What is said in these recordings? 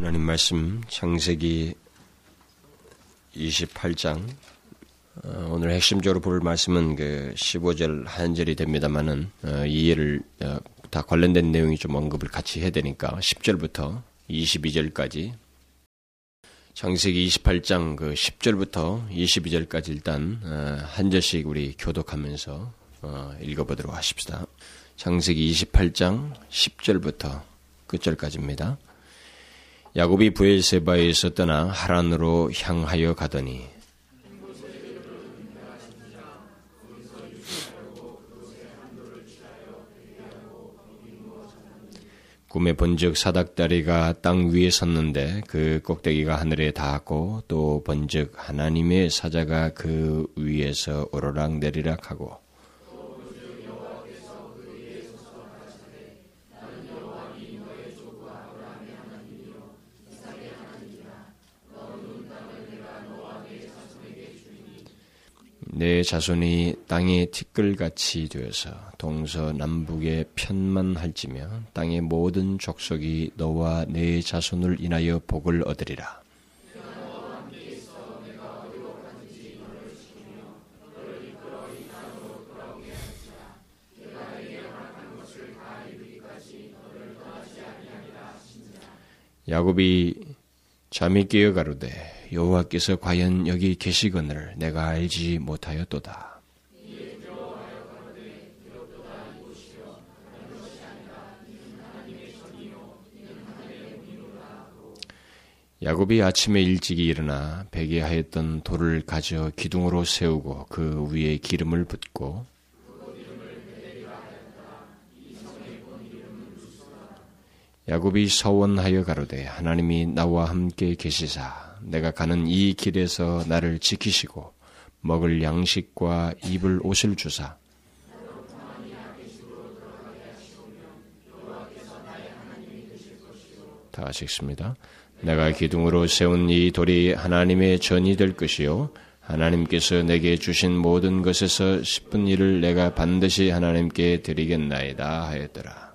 하나님 말씀 창세기 28장 어, 오늘 핵심적으로 볼 말씀은 그 15절 한 절이 됩니다만은 어, 이해를 어, 다 관련된 내용이 좀 언급을 같이 해야 되니까 10절부터 22절까지 창세기 28장 그 10절부터 22절까지 일단 한 절씩 우리 교독하면서 읽어보도록 하십시다. 창세기 28장 10절부터 끝절까지입니다. 야곱이 부엘세바에서 떠나 하란으로 향하여 가더니 꿈에 본즉 사닥다리가 땅 위에 섰는데 그 꼭대기가 하늘에 닿았고 또 본즉 하나님의 사자가 그 위에서 오르락 내리락 하고 내 자손이 땅의 티끌같이 되어서 동서남북의 편만 할지며 땅의 모든 족속이 너와 내 자손을 인하여 복을 얻으리라. 야곱이 잠이 깨어 가로되 여호와께서 과연 여기 계시거늘 내가 알지 못하였도다. 야곱이 아침에 일찍이 일어나 베개 하였던 돌을 가져 기둥으로 세우고 그 위에 기름을 붓고 야곱이 서원하여 가로되 하나님이 나와 함께 계시사 내가 가는 이 길에서 나를 지키시고 먹을 양식과 입을 옷을 주사 다 아시겠습니다. 내가 기둥으로 세운 이 돌이 하나님의 전이 될 것이요 하나님께서 내게 주신 모든 것에서 10분 일을 내가 반드시 하나님께 드리겠나이다 하였더라.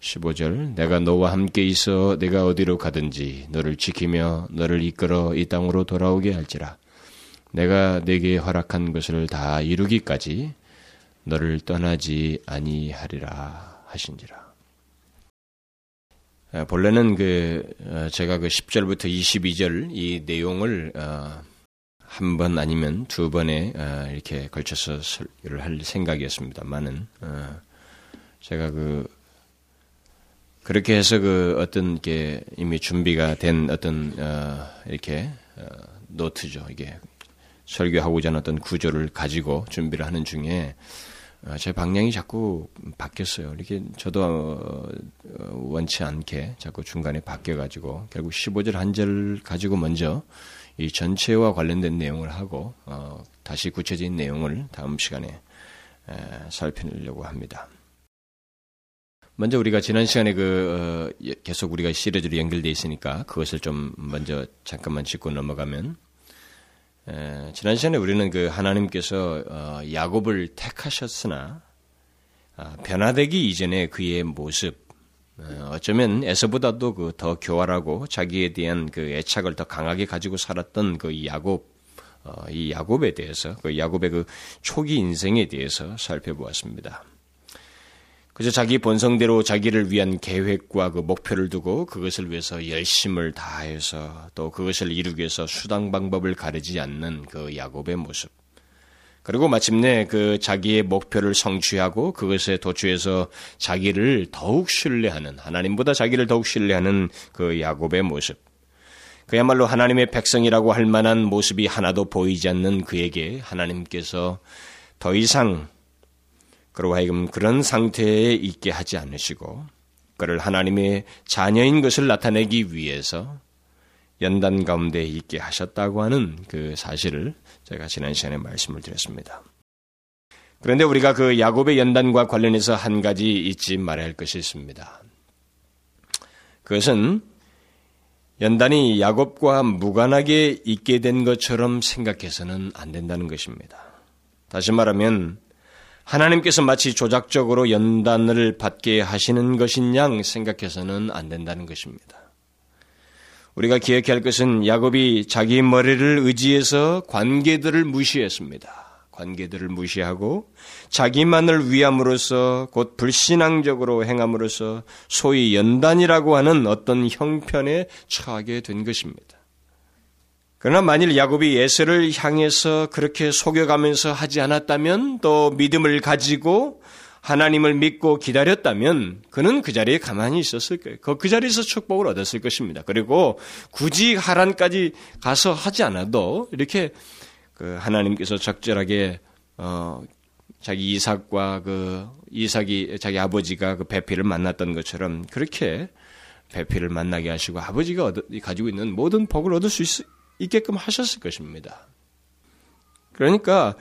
15절 내가 너와 함께 있어 내가 어디로 가든지 너를 지키며 너를 이끌어 이 땅으로 돌아오게 할지라 내가 내게 허락한 것을 다 이루기까지 너를 떠나지 아니하리라 하신지라. 아, 본래는 그 어, 제가 그 10절부터 22절 이 내용을 어, 한번 아니면 두 번에 어, 이렇게 걸쳐서 설교를 할 생각이었습니다만은 제가 그 그렇게 해서 그 어떤 게 이미 준비가 된 어떤 어 이렇게 어 노트죠. 이게 설교하고자 하는 어떤 구조를 가지고 준비를 하는 중에 어, 제 방향이 자꾸 바뀌었어요. 이렇게 저도 어, 원치 않게 자꾸 중간에 바뀌어가지고 결국 15절 한 절 가지고 먼저 이 전체와 관련된 내용을 하고 어, 다시 구체적인 내용을 다음 시간에 에, 살피려고 합니다. 먼저 우리가 지난 시간에 그 어, 계속 우리가 시리즈로 연결돼 있으니까 그것을 좀 먼저 잠깐만 짚고 넘어가면 에, 지난 시간에 우리는 그 하나님께서 어, 야곱을 택하셨으나 어, 변화되기 이전에 그의 모습 어, 어쩌면 에서보다도 그 더 교활하고 자기에 대한 그 애착을 더 강하게 가지고 살았던 그 야곱 어, 이 야곱에 대해서 그 야곱의 그 초기 인생에 대해서 살펴보았습니다. 그래서 자기 본성대로 자기를 위한 계획과 그 목표를 두고 그것을 위해서 열심을 다해서 또 그것을 이루기 위해서 수당 방법을 가리지 않는 그 야곱의 모습. 그리고 마침내 그 자기의 목표를 성취하고 그것에 도취해서 자기를 더욱 신뢰하는 하나님보다 자기를 더욱 신뢰하는 그 야곱의 모습. 그야말로 하나님의 백성이라고 할 만한 모습이 하나도 보이지 않는 그에게 하나님께서 더 이상 그러고 하여금 그런 상태에 있게 하지 않으시고 그를 하나님의 자녀인 것을 나타내기 위해서 연단 가운데 있게 하셨다고 하는 그 사실을 제가 지난 시간에 말씀을 드렸습니다. 그런데 우리가 그 야곱의 연단과 관련해서 한 가지 잊지 말아야 할 것이 있습니다. 그것은 연단이 야곱과 무관하게 있게 된 것처럼 생각해서는 안 된다는 것입니다. 다시 말하면 하나님께서 마치 조작적으로 연단을 받게 하시는 것인 양 생각해서는 안 된다는 것입니다. 우리가 기억해야 할 것은 야곱이 자기 머리를 의지해서 관계들을 무시했습니다. 관계들을 무시하고 자기만을 위함으로써 곧 불신앙적으로 행함으로써 소위 연단이라고 하는 어떤 형편에 처하게 된 것입니다. 그러나 만일 야곱이 에서를 향해서 그렇게 속여가면서 하지 않았다면 또 믿음을 가지고 하나님을 믿고 기다렸다면 그는 그 자리에 가만히 있었을 거예요. 그, 그 자리에서 축복을 얻었을 것입니다. 그리고 굳이 하란까지 가서 하지 않아도 이렇게 그 하나님께서 적절하게 어 자기 이삭과 그 이삭이 자기 아버지가 그 배필을 만났던 것처럼 그렇게 배필을 만나게 하시고 아버지가 얻, 가지고 있는 모든 복을 얻을 수 있, 있게끔 하셨을 것입니다. 그러니까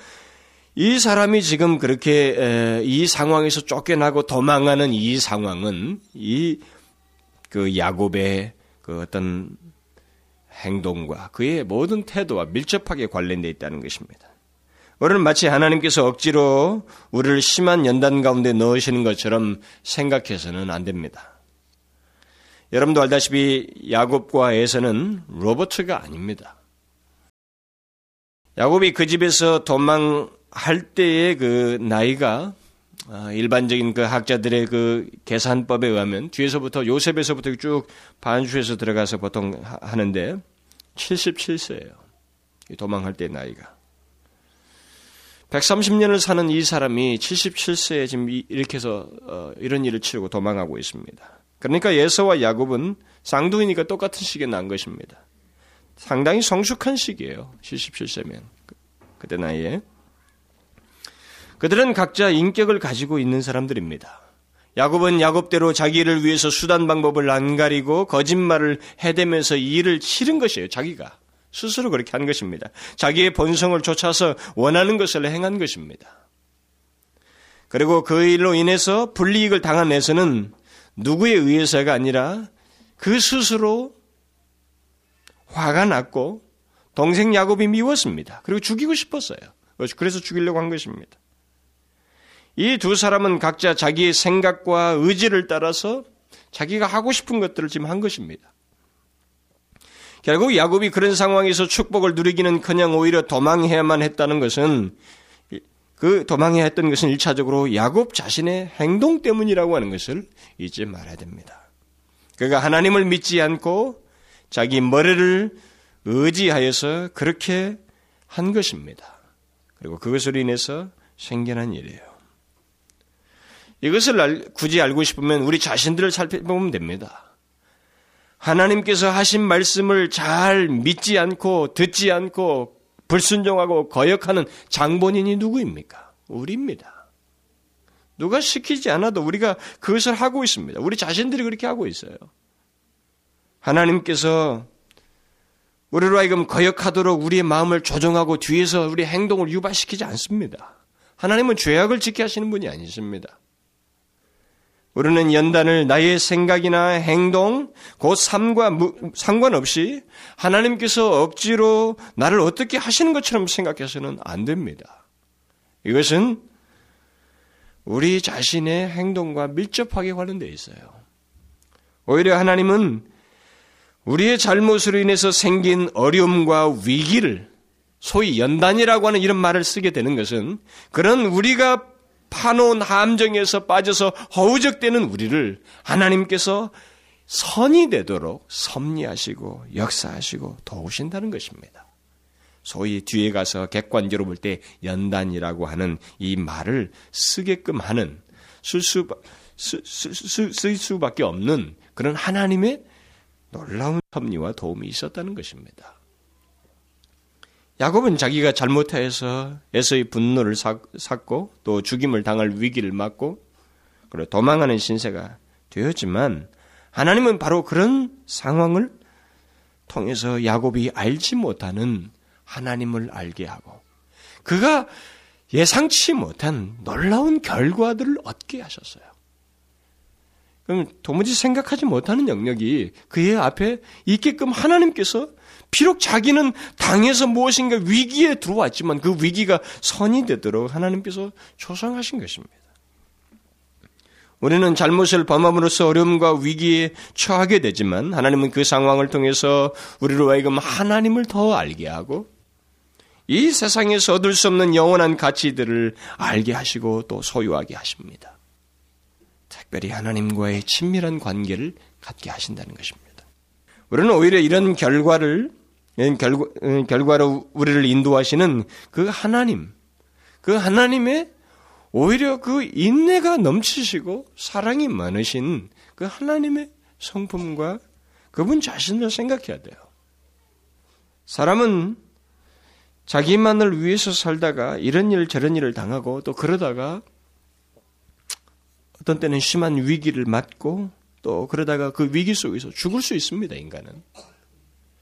이 사람이 지금 그렇게 이 상황에서 쫓겨나고 도망하는 이 상황은 이 그 야곱의 그 어떤 행동과 그의 모든 태도와 밀접하게 관련되어 있다는 것입니다. 우리는 마치 하나님께서 억지로 우리를 심한 연단 가운데 넣으시는 것처럼 생각해서는 안 됩니다. 여러분도 알다시피 야곱과 에서는 로버트가 아닙니다. 야곱이 그 집에서 도망할 때의 그 나이가 아, 일반적인 그 학자들의 그 계산법에 의하면 뒤에서부터 요셉에서부터 쭉 반주해서 들어가서 보통 하는데 77세예요. 도망할 때 나이가. 130년을 사는 이 사람이 77세에 지금 이렇게 해서 어, 이런 일을 치르고 도망하고 있습니다. 그러니까 예서와 야곱은 쌍둥이니까 똑같은 시기에 난 것입니다. 상당히 성숙한 시기예요. 77세면. 그때 나이에. 그들은 각자 인격을 가지고 있는 사람들입니다. 야곱은 야곱대로 자기를 위해서 수단 방법을 안 가리고 거짓말을 해대면서 일을 치른 것이에요. 자기가. 스스로 그렇게 한 것입니다. 자기의 본성을 쫓아서 원하는 것을 행한 것입니다. 그리고 그 일로 인해서 불이익을 당한 에서는 누구에 의해서가 아니라 그 스스로 화가 났고 동생 야곱이 미웠습니다. 그리고 죽이고 싶었어요. 그래서 죽이려고 한 것입니다. 이 두 사람은 각자 자기의 생각과 의지를 따라서 자기가 하고 싶은 것들을 지금 한 것입니다. 결국 야곱이 그런 상황에서 축복을 누리기는 그냥 오히려 도망해야만 했다는 것은 그 도망해야 했던 것은 일차적으로 야곱 자신의 행동 때문이라고 하는 것을 잊지 말아야 됩니다. 그가 하나님을 믿지 않고 자기 머리를 의지하여서 그렇게 한 것입니다. 그리고 그것으로 인해서 생겨난 일이에요. 이것을 굳이 알고 싶으면 우리 자신들을 살펴보면 됩니다. 하나님께서 하신 말씀을 잘 믿지 않고 듣지 않고 불순종하고 거역하는 장본인이 누구입니까? 우리입니다. 누가 시키지 않아도 우리가 그것을 하고 있습니다. 우리 자신들이 그렇게 하고 있어요. 하나님께서 우리로 하여금 거역하도록 우리의 마음을 조정하고 뒤에서 우리 행동을 유발시키지 않습니다. 하나님은 죄악을 지켜 하시는 분이 아니십니다. 우리는 연단을 나의 생각이나 행동, 곧 삶과 상관없이 하나님께서 억지로 나를 어떻게 하시는 것처럼 생각해서는 안 됩니다. 이것은 우리 자신의 행동과 밀접하게 관련되어 있어요. 오히려 하나님은 우리의 잘못으로 인해서 생긴 어려움과 위기를 소위 연단이라고 하는 이런 말을 쓰게 되는 것은 그런 우리가 파놓은 함정에서 빠져서 허우적대는 우리를 하나님께서 선이 되도록 섭리하시고 역사하시고 도우신다는 것입니다. 소위 뒤에 가서 객관적으로 볼 때 연단이라고 하는 이 말을 쓰게끔 하는 쓸, 수, 쓸, 쓸, 쓸 수밖에 없는 그런 하나님의 놀라운 섭리와 도움이 있었다는 것입니다. 야곱은 자기가 잘못해서 에서의 분노를 샀고 또 죽임을 당할 위기를 맞고 그리고 도망하는 신세가 되었지만 하나님은 바로 그런 상황을 통해서 야곱이 알지 못하는 하나님을 알게 하고 그가 예상치 못한 놀라운 결과들을 얻게 하셨어요. 그럼 도무지 생각하지 못하는 영역이 그의 앞에 있게끔 하나님께서 비록 자기는 당해서 무엇인가 위기에 들어왔지만 그 위기가 선이 되도록 하나님께서 조성하신 것입니다. 우리는 잘못을 범함으로써 어려움과 위기에 처하게 되지만 하나님은 그 상황을 통해서 우리로 하여금 하나님을 더 알게 하고 이 세상에서 얻을 수 없는 영원한 가치들을 알게 하시고 또 소유하게 하십니다. 특별히 하나님과의 친밀한 관계를 갖게 하신다는 것입니다. 우리는 오히려 이런 결과를 결과, 결과로 우리를 인도하시는 그 하나님, 그 하나님의 오히려 그 인내가 넘치시고 사랑이 많으신 그 하나님의 성품과 그분 자신을 생각해야 돼요. 사람은 자기만을 위해서 살다가 이런 일 저런 일을 당하고 또 그러다가 어떤 때는 심한 위기를 맞고 또 그러다가 그 위기 속에서 죽을 수 있습니다, 인간은.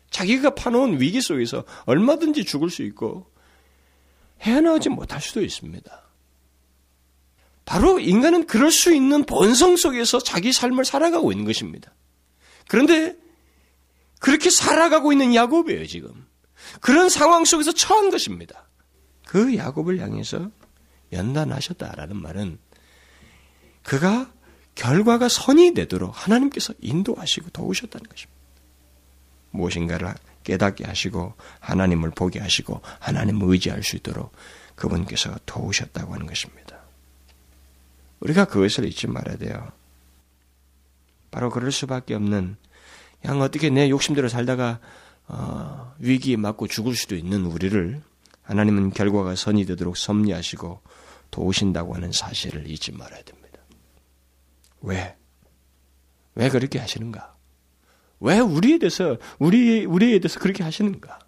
자기가 파놓은 위기 속에서 얼마든지 죽을 수 있고 헤어나오지 못할 수도 있습니다. 바로 인간은 그럴 수 있는 본성 속에서 자기 삶을 살아가고 있는 것입니다. 그런데 그렇게 살아가고 있는 야곱이에요, 지금. 그런 상황 속에서 처한 것입니다. 그 야곱을 향해서 연단하셨다라는 말은 그가 결과가 선이 되도록 하나님께서 인도하시고 도우셨다는 것입니다. 무엇인가를 깨닫게 하시고 하나님을 보게 하시고 하나님을 의지할 수 있도록 그분께서 도우셨다고 하는 것입니다. 우리가 그것을 잊지 말아야 돼요. 바로 그럴 수밖에 없는 그냥 어떻게 내 욕심대로 살다가 어, 위기에 맞고 죽을 수도 있는 우리를 하나님은 결과가 선이 되도록 섭리하시고 도우신다고 하는 사실을 잊지 말아야 됩니다. 왜? 왜 그렇게 하시는가? 왜 우리에 대해서 우리 우리에 대해서 그렇게 하시는가?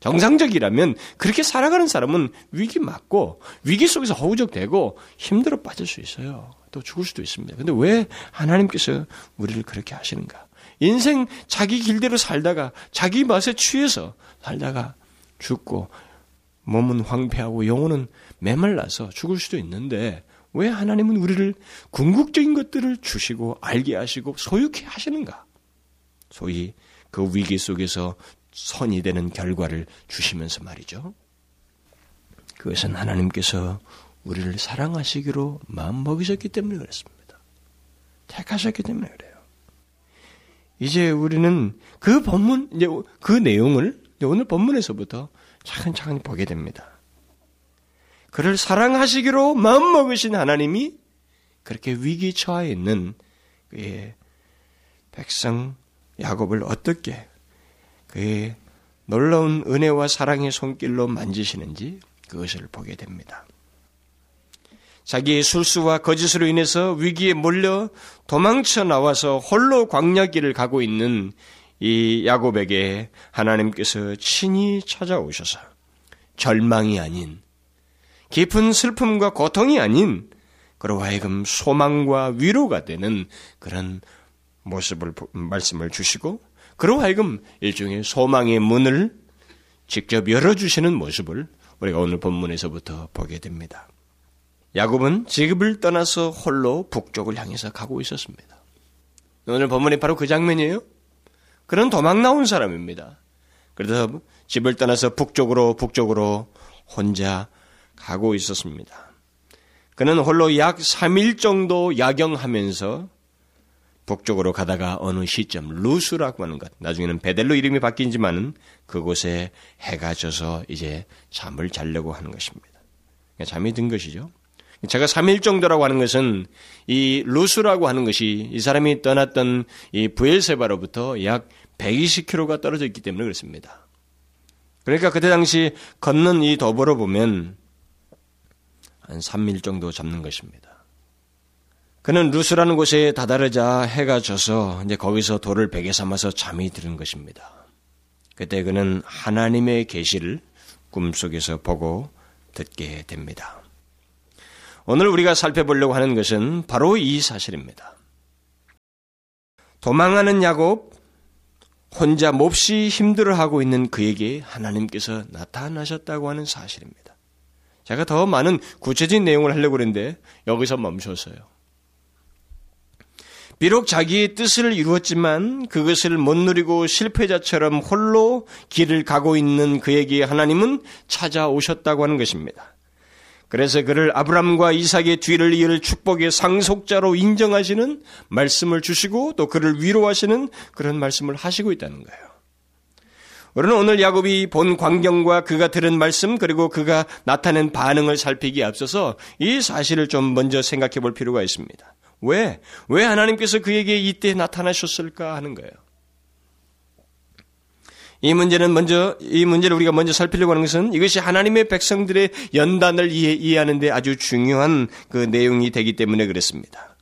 정상적이라면 그렇게 살아가는 사람은 위기 맞고 위기 속에서 허우적대고 힘들어 빠질 수 있어요. 또 죽을 수도 있습니다. 근데 왜 하나님께서 우리를 그렇게 하시는가? 인생 자기 길대로 살다가 자기 맛에 취해서 살다가 죽고 몸은 황폐하고 영혼은 메말라서 죽을 수도 있는데 왜 하나님은 우리를 궁극적인 것들을 주시고 알게 하시고 소유케 하시는가? 소위 그 위기 속에서 선이 되는 결과를 주시면서 말이죠. 그것은 하나님께서 우리를 사랑하시기로 마음 먹으셨기 때문에 그렇습니다. 택하셨기 때문에 그래요. 이제 우리는 그 본문, 이제 그 내용을 오늘 본문에서부터 차근차근 보게 됩니다. 그를 사랑하시기로 마음 먹으신 하나님이 그렇게 위기 처하에 있는 그의 백성 야곱을 어떻게 그의 놀라운 은혜와 사랑의 손길로 만지시는지 그것을 보게 됩니다. 자기의 술수와 거짓으로 인해서 위기에 몰려 도망쳐 나와서 홀로 광야길을 가고 있는 이 야곱에게 하나님께서 친히 찾아오셔서 절망이 아닌 깊은 슬픔과 고통이 아닌 그로 하여금 소망과 위로가 되는 그런 모습을 말씀을 주시고 그로 하여금 일종의 소망의 문을 직접 열어주시는 모습을 우리가 오늘 본문에서부터 보게 됩니다. 야곱은 지급을 떠나서 홀로 북쪽을 향해서 가고 있었습니다. 오늘 본문이 바로 그 장면이에요. 그런 도망 나온 사람입니다. 그래서 집을 떠나서 북쪽으로 북쪽으로 혼자 가고 있었습니다. 그는 홀로 약 3일 정도 야경하면서 북쪽으로 가다가 어느 시점 루스라고 하는 것 나중에는 베델로 이름이 바뀐지만은 그곳에 해가 져서 이제 잠을 자려고 하는 것입니다. 그러니까 잠이 든 것이죠. 제가 3일 정도라고 하는 것은 이 루스라고 하는 것이 이 사람이 떠났던 이 부엘세바로부터 약 120km가 떨어져 있기 때문에 그렇습니다. 그러니까 그때 당시 걷는 이 도보로 보면 한 3일 정도 잡는 것입니다. 그는 루스라는 곳에 다다르자 해가 져서 이제 거기서 돌을 베개 삼아서 잠이 드는 것입니다. 그때 그는 하나님의 계시를 꿈속에서 보고 듣게 됩니다. 오늘 우리가 살펴보려고 하는 것은 바로 이 사실입니다. 도망하는 야곱, 혼자 몹시 힘들어하고 있는 그에게 하나님께서 나타나셨다고 하는 사실입니다. 제가 더 많은 구체적인 내용을 하려고 그랬는데 여기서 멈췄어요. 비록 자기의 뜻을 이루었지만 그것을 못 누리고 실패자처럼 홀로 길을 가고 있는 그에게 하나님은 찾아오셨다고 하는 것입니다. 그래서 그를 아브람과 이삭의 뒤를 이을 축복의 상속자로 인정하시는 말씀을 주시고 또 그를 위로하시는 그런 말씀을 하시고 있다는 거예요. 우리는 오늘 야곱이 본 광경과 그가 들은 말씀 그리고 그가 나타낸 반응을 살피기에 앞서서 이 사실을 좀 먼저 생각해 볼 필요가 있습니다. 왜? 왜 하나님께서 그에게 이때 나타나셨을까 하는 거예요. 이 문제는 먼저, 이 문제를 우리가 먼저 살피려고 하는 것은 이것이 하나님의 백성들의 연단을 이해, 이해하는데 아주 중요한 그 내용이 되기 때문에 그랬습니다.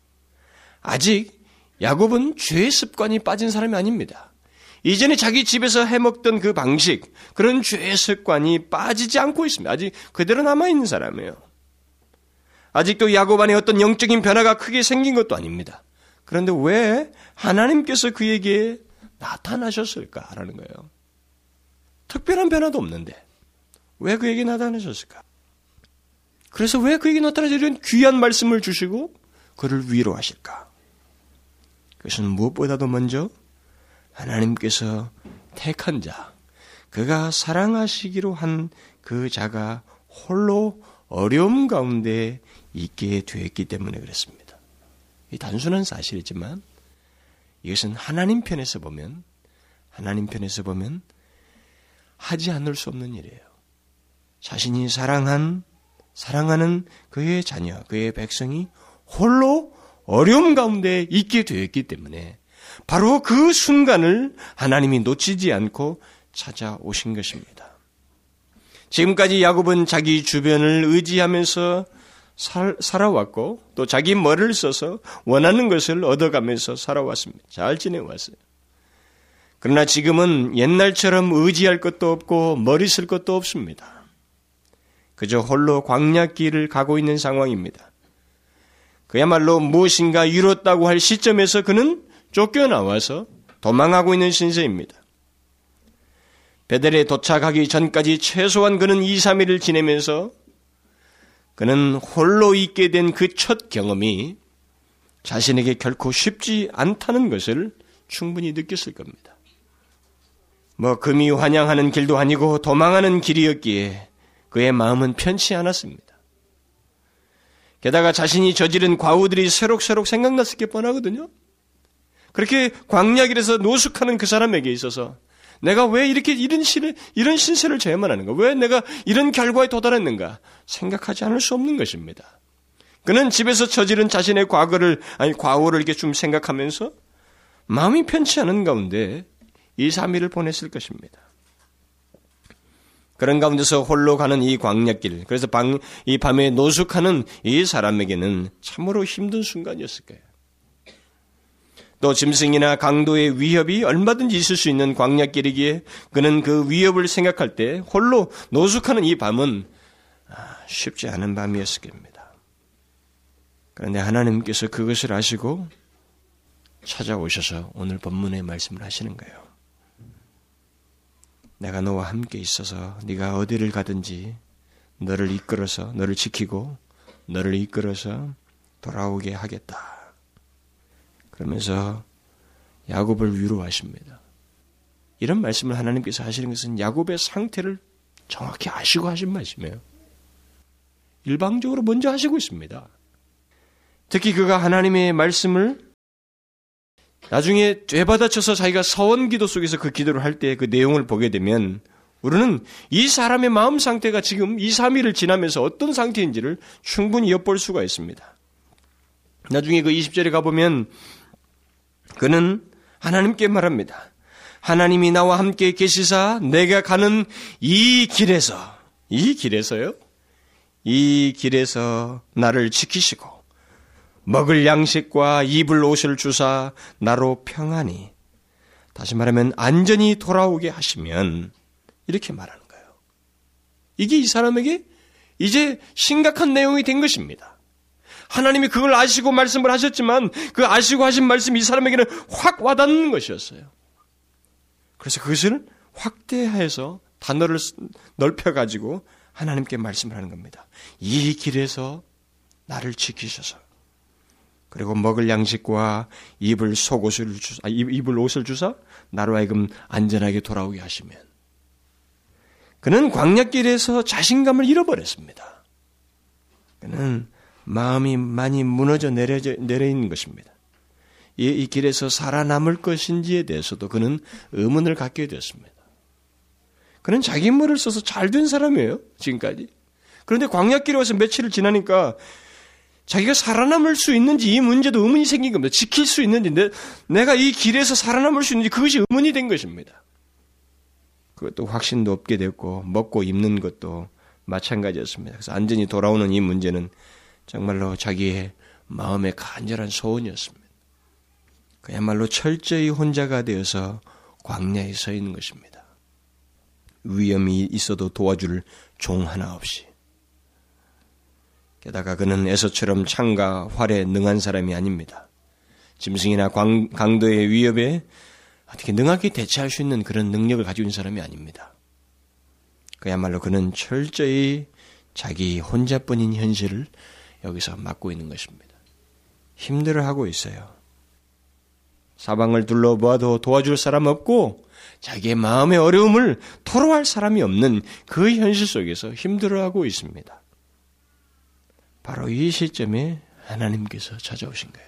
아직 야곱은 죄의 습관이 빠진 사람이 아닙니다. 이전에 자기 집에서 해먹던 그 방식, 그런 죄의 습관이 빠지지 않고 있습니다. 아직 그대로 남아있는 사람이에요. 아직도 야곱 안에 어떤 영적인 변화가 크게 생긴 것도 아닙니다. 그런데 왜 하나님께서 그에게 나타나셨을까라는 거예요. 특별한 변화도 없는데 왜 그에게 나타나셨을까? 그래서 왜 그에게 나타나서 이런 귀한 말씀을 주시고 그를 위로하실까? 그것은 무엇보다도 먼저 하나님께서 택한 자, 그가 사랑하시기로 한 그 자가 홀로 어려움 가운데 있게 되었기 때문에 그렇습니다. 이 단순한 사실이지만 이것은 하나님 편에서 보면 하나님 편에서 보면 하지 않을 수 없는 일이에요. 자신이 사랑한, 사랑하는 그의 자녀, 그의 백성이 홀로 어려움 가운데 있게 되었기 때문에 바로 그 순간을 하나님이 놓치지 않고 찾아오신 것입니다. 지금까지 야곱은 자기 주변을 의지하면서 살, 살아왔고 또 자기 머리를 써서 원하는 것을 얻어가면서 살아왔습니다. 잘 지내왔어요. 그러나 지금은 옛날처럼 의지할 것도 없고 머리 쓸 것도 없습니다. 그저 홀로 광약길을 가고 있는 상황입니다. 그야말로 무엇인가 이뤘다고 할 시점에서 그는 쫓겨나와서 도망하고 있는 신세입니다. 베델에 도착하기 전까지 최소한 그는 2, 3일을 지내면서 그는 홀로 있게 된 그 첫 경험이 자신에게 결코 쉽지 않다는 것을 충분히 느꼈을 겁니다. 뭐 금이 환영하는 길도 아니고 도망하는 길이었기에 그의 마음은 편치 않았습니다. 게다가 자신이 저지른 과오들이 새록새록 생각났을 게 뻔하거든요. 그렇게 광야길에서 노숙하는 그 사람에게 있어서 내가 왜 이렇게 이런 신을, 이런 신세를 져야만 하는가? 왜 내가 이런 결과에 도달했는가? 생각하지 않을 수 없는 것입니다. 그는 집에서 저지른 자신의 과거를, 아니, 과오를 이렇게 좀 생각하면서 마음이 편치 않은 가운데 2, 3일을 보냈을 것입니다. 그런 가운데서 홀로 가는 이 광약길, 그래서 방, 이 밤에 노숙하는 이 사람에게는 참으로 힘든 순간이었을 거예요. 또 짐승이나 강도의 위협이 얼마든지 있을 수 있는 광약길이기에 그는 그 위협을 생각할 때 홀로 노숙하는 이 밤은 아, 쉽지 않은 밤이었을 겁니다. 그런데 하나님께서 그것을 아시고 찾아오셔서 오늘 본문의 말씀을 하시는 거예요. 내가 너와 함께 있어서 네가 어디를 가든지 너를 이끌어서 너를 지키고 너를 이끌어서 돌아오게 하겠다. 그러면서 야곱을 위로하십니다. 이런 말씀을 하나님께서 하시는 것은 야곱의 상태를 정확히 아시고 하신 말씀이에요. 일방적으로 먼저 하시고 있습니다. 특히 그가 하나님의 말씀을 나중에 죄받아쳐서 자기가 서원 기도 속에서 그 기도를 할 때 그 내용을 보게 되면 우리는 이 사람의 마음 상태가 지금 2, 3일을 지나면서 어떤 상태인지를 충분히 엿볼 수가 있습니다. 나중에 그 20절에 가보면 그는 하나님께 말합니다. 하나님이 나와 함께 계시사 내가 가는 이 길에서, 이 길에서요? 이 길에서 나를 지키시고 먹을 양식과 입을 옷을 주사 나로 평안히 다시 말하면 안전히 돌아오게 하시면 이렇게 말하는 거예요. 이게 이 사람에게 이제 심각한 내용이 된 것입니다. 하나님이 그걸 아시고 말씀을 하셨지만 그 아시고 하신 말씀이 이 사람에게는 확 와닿는 것이었어요. 그래서 그것을 확대해서 단어를 넓혀가지고 하나님께 말씀을 하는 겁니다. 이 길에서 나를 지키셔서 그리고 먹을 양식과 입을 속옷을 주사, 아, 입을 옷을 주사 나로 하여금 안전하게 돌아오게 하시면 그는 광약길에서 자신감을 잃어버렸습니다. 그는 마음이 많이 무너져 내려져, 내려 있는 것입니다. 이, 이 길에서 살아남을 것인지에 대해서도 그는 의문을 갖게 되었습니다. 그는 자기 힘을 써서 잘 된 사람이에요, 지금까지. 그런데 광약길에 와서 며칠을 지나니까 자기가 살아남을 수 있는지 이 문제도 의문이 생긴 겁니다. 지킬 수 있는지, 내, 내가 이 길에서 살아남을 수 있는지 그것이 의문이 된 것입니다. 그것도 확신도 없게 됐고, 먹고 입는 것도 마찬가지였습니다. 그래서 안전히 돌아오는 이 문제는 정말로 자기의 마음의 간절한 소원이었습니다. 그야말로 철저히 혼자가 되어서 광야에 서 있는 것입니다. 위험이 있어도 도와줄 종 하나 없이. 게다가 그는 에서처럼 창과 활에 능한 사람이 아닙니다. 짐승이나 광, 강도의 위협에 어떻게 능하게 대처할 수 있는 그런 능력을 가지고 있는 사람이 아닙니다. 그야말로 그는 철저히 자기 혼자뿐인 현실을 여기서 맡고 있는 것입니다. 힘들어하고 있어요. 사방을 둘러보아도 도와줄 사람 없고 자기의 마음의 어려움을 토로할 사람이 없는 그 현실 속에서 힘들어하고 있습니다. 바로 이 시점에 하나님께서 찾아오신 거예요.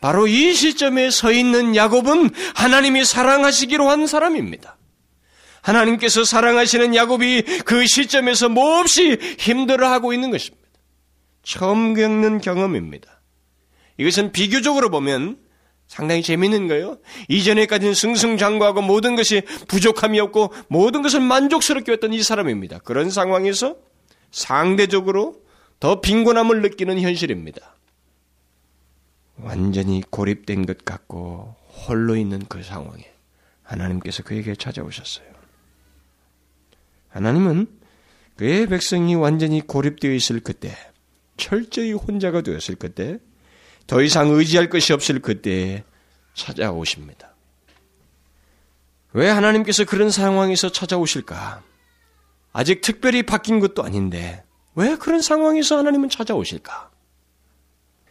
바로 이 시점에 서 있는 야곱은 하나님이 사랑하시기로 한 사람입니다. 하나님께서 사랑하시는 야곱이 그 시점에서 몹시 힘들어하고 있는 것입니다. 처음 겪는 경험입니다. 이것은 비교적으로 보면 상당히 재미있는 거예요. 이전에까지는 승승장구하고 모든 것이 부족함이 없고 모든 것을 만족스럽게 했던 이 사람입니다. 그런 상황에서 상대적으로 더 빈곤함을 느끼는 현실입니다. 완전히 고립된 것 같고 홀로 있는 그 상황에 하나님께서 그에게 찾아오셨어요. 하나님은 그의 백성이 완전히 고립되어 있을 그때, 철저히 혼자가 되었을 그때, 더 이상 의지할 것이 없을 그때에 찾아오십니다. 왜 하나님께서 그런 상황에서 찾아오실까? 아직 특별히 바뀐 것도 아닌데, 왜 그런 상황에서 하나님은 찾아오실까?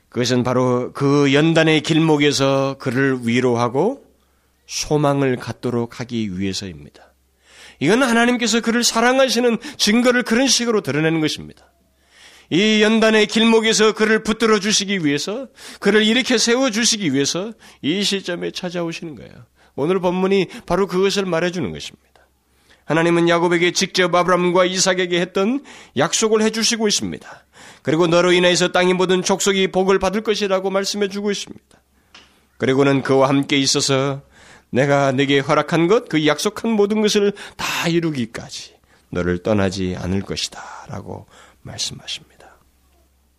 그것은 바로 그 연단의 길목에서 그를 위로하고 소망을 갖도록 하기 위해서입니다. 이건 하나님께서 그를 사랑하시는 증거를 그런 식으로 드러내는 것입니다. 이 연단의 길목에서 그를 붙들어 주시기 위해서, 그를 이렇게 세워 주시기 위해서 이 시점에 찾아오시는 거예요. 오늘 본문이 바로 그것을 말해주는 것입니다. 하나님은 야곱에게 직접 아브람과 이삭에게 했던 약속을 해주시고 있습니다. 그리고 너로 인해서 땅의 모든 족속이 복을 받을 것이라고 말씀해 주고 있습니다. 그리고는 그와 함께 있어서 내가 내게 허락한 것, 그 약속한 모든 것을 다 이루기까지 너를 떠나지 않을 것이다. 라고 말씀하십니다.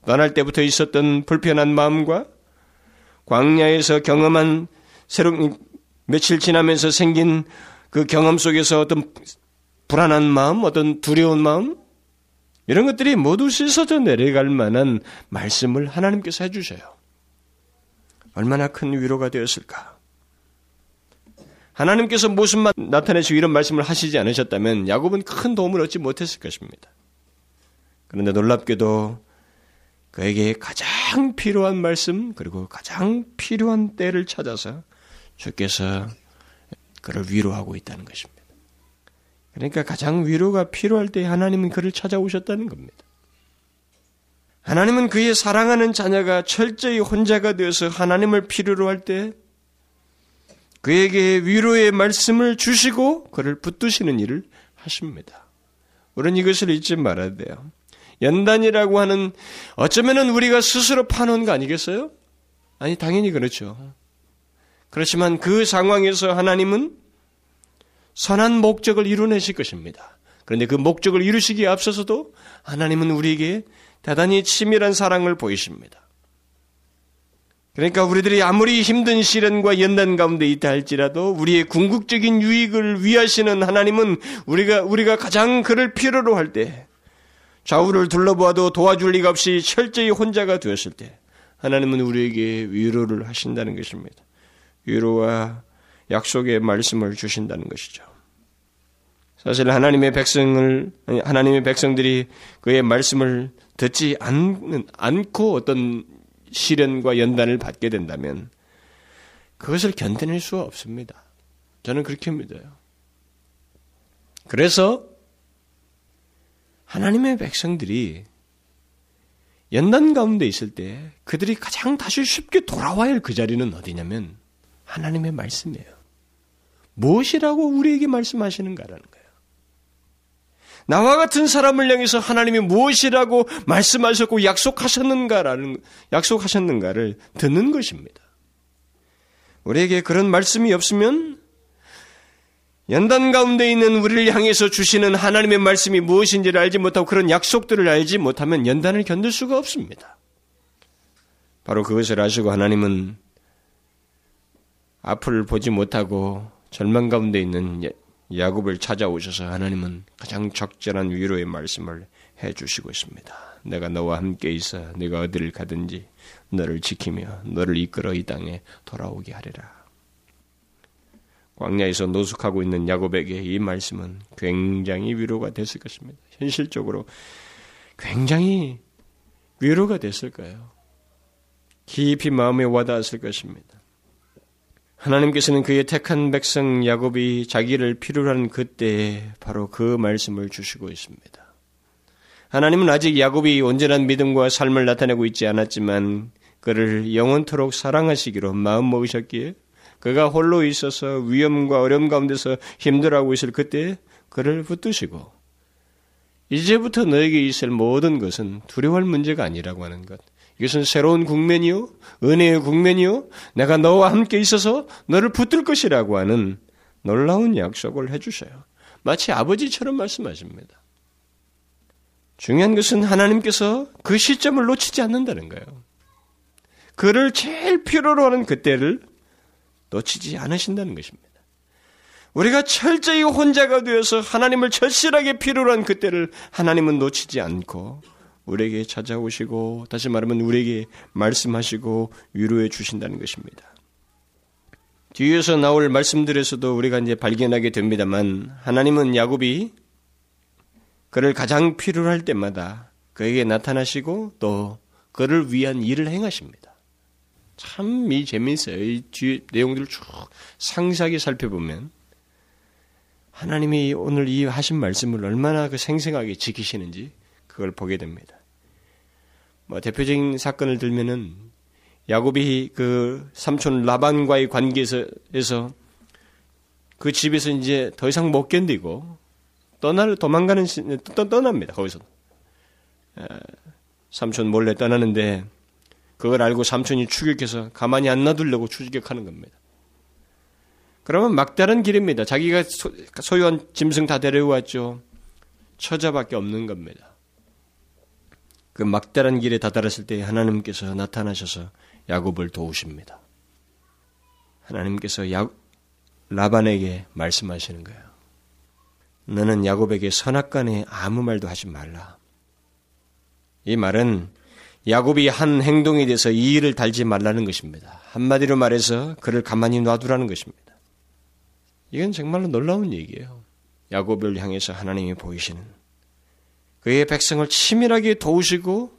떠날 때부터 있었던 불편한 마음과 광야에서 경험한 새로운 며칠 지나면서 생긴 그 경험 속에서 어떤 불안한 마음, 어떤 두려운 마음, 이런 것들이 모두 씻어져 내려갈 만한 말씀을 하나님께서 해주셔요. 얼마나 큰 위로가 되었을까? 하나님께서 모습만 나타내시고 이런 말씀을 하시지 않으셨다면 야곱은 큰 도움을 얻지 못했을 것입니다. 그런데 놀랍게도 그에게 가장 필요한 말씀 그리고 가장 필요한 때를 찾아서 주께서 그를 위로하고 있다는 것입니다. 그러니까 가장 위로가 필요할 때 하나님은 그를 찾아오셨다는 겁니다. 하나님은 그의 사랑하는 자녀가 철저히 혼자가 되어서 하나님을 필요로 할 때 그에게 위로의 말씀을 주시고 그를 붙드시는 일을 하십니다. 우리는 이것을 잊지 말아야 돼요. 연단이라고 하는 어쩌면은 우리가 스스로 파놓은 거 아니겠어요? 아니 당연히 그렇죠. 그렇지만 그 상황에서 하나님은 선한 목적을 이루내실 것입니다. 그런데 그 목적을 이루시기에 앞서서도 하나님은 우리에게 대단히 치밀한 사랑을 보이십니다. 그러니까 우리들이 아무리 힘든 시련과 연단 가운데 있다 할지라도 우리의 궁극적인 유익을 위하시는 하나님은 우리가 우리가 가장 그를 필요로 할 때 좌우를 둘러보아도 도와줄 리가 없이 철저히 혼자가 되었을 때 하나님은 우리에게 위로를 하신다는 것입니다. 위로와 약속의 말씀을 주신다는 것이죠. 사실 하나님의 백성을 하나님의 백성들이 그의 말씀을 듣지 않, 않고 어떤 시련과 연단을 받게 된다면 그것을 견뎌낼 수 없습니다. 저는 그렇게 믿어요. 그래서 하나님의 백성들이 연단 가운데 있을 때 그들이 가장 다시 쉽게 돌아와야 할 그 자리는 어디냐면 하나님의 말씀이에요. 무엇이라고 우리에게 말씀하시는가라는 거예요. 나와 같은 사람을 향해서 하나님이 무엇이라고 말씀하셨고 약속하셨는가라는 약속하셨는가를 듣는 것입니다. 우리에게 그런 말씀이 없으면 연단 가운데 있는 우리를 향해서 주시는 하나님의 말씀이 무엇인지를 알지 못하고 그런 약속들을 알지 못하면 연단을 견딜 수가 없습니다. 바로 그것을 아시고 하나님은 앞을 보지 못하고 절망 가운데 있는 야곱을 찾아오셔서 하나님은 가장 적절한 위로의 말씀을 해 주시고 있습니다. 내가 너와 함께 있어 네가 어디를 가든지 너를 지키며 너를 이끌어 이 땅에 돌아오게 하리라. 광야에서 노숙하고 있는 야곱에게 이 말씀은 굉장히 위로가 됐을 것입니다. 현실적으로 굉장히 위로가 됐을 거예요. 깊이 마음에 와닿았을 것입니다. 하나님께서는 그의 택한 백성 야곱이 자기를 필요로 하는 그때에 바로 그 말씀을 주시고 있습니다. 하나님은 아직 야곱이 온전한 믿음과 삶을 나타내고 있지 않았지만 그를 영원토록 사랑하시기로 마음 먹으셨기에 그가 홀로 있어서 위험과 어려움 가운데서 힘들어하고 있을 그때 그를 붙드시고 이제부터 너에게 있을 모든 것은 두려워할 문제가 아니라고 하는 것. 이것은 새로운 국면이요, 은혜의 국면이요, 내가 너와 함께 있어서 너를 붙들 것이라고 하는 놀라운 약속을 해주셔요. 마치 아버지처럼 말씀하십니다. 중요한 것은 하나님께서 그 시점을 놓치지 않는다는 거예요. 그를 제일 필요로 하는 그때를 놓치지 않으신다는 것입니다. 우리가 철저히 혼자가 되어서 하나님을 절실하게 필요로 한 그때를 하나님은 놓치지 않고 우리에게 찾아오시고 다시 말하면 우리에게 말씀하시고 위로해 주신다는 것입니다. 뒤에서 나올 말씀들에서도 우리가 이제 발견하게 됩니다만 하나님은 야곱이 그를 가장 필요로 할 때마다 그에게 나타나시고 또 그를 위한 일을 행하십니다. 참 이 재미있어요. 이뒤 내용들을 쭉 상세하게 살펴보면 하나님이 오늘 이 하신 말씀을 얼마나 그 생생하게 지키시는지 그걸 보게 됩니다. 뭐 대표적인 사건을 들면은 야곱이 그 삼촌 라반과의 관계에서 그 집에서 이제 더 이상 못 견디고 떠날 도망가는 떠, 떠납니다. 거기서 삼촌 몰래 떠나는데 그걸 알고 삼촌이 추격해서 가만히 안 놔두려고 추격하는 겁니다. 그러면 막다른 길입니다. 자기가 소유한 짐승 다 데려왔죠. 처자밖에 없는 겁니다. 그 막다른 길에 다다랐을 때 하나님께서 나타나셔서 야곱을 도우십니다. 하나님께서 야, 라반에게 말씀하시는 거예요. 너는 야곱에게 선악간에 아무 말도 하지 말라. 이 말은 야곱이 한 행동에 대해서 이의를 달지 말라는 것입니다. 한마디로 말해서 그를 가만히 놔두라는 것입니다. 이건 정말로 놀라운 얘기예요. 야곱을 향해서 하나님이 보이시는 그의 백성을 치밀하게 도우시고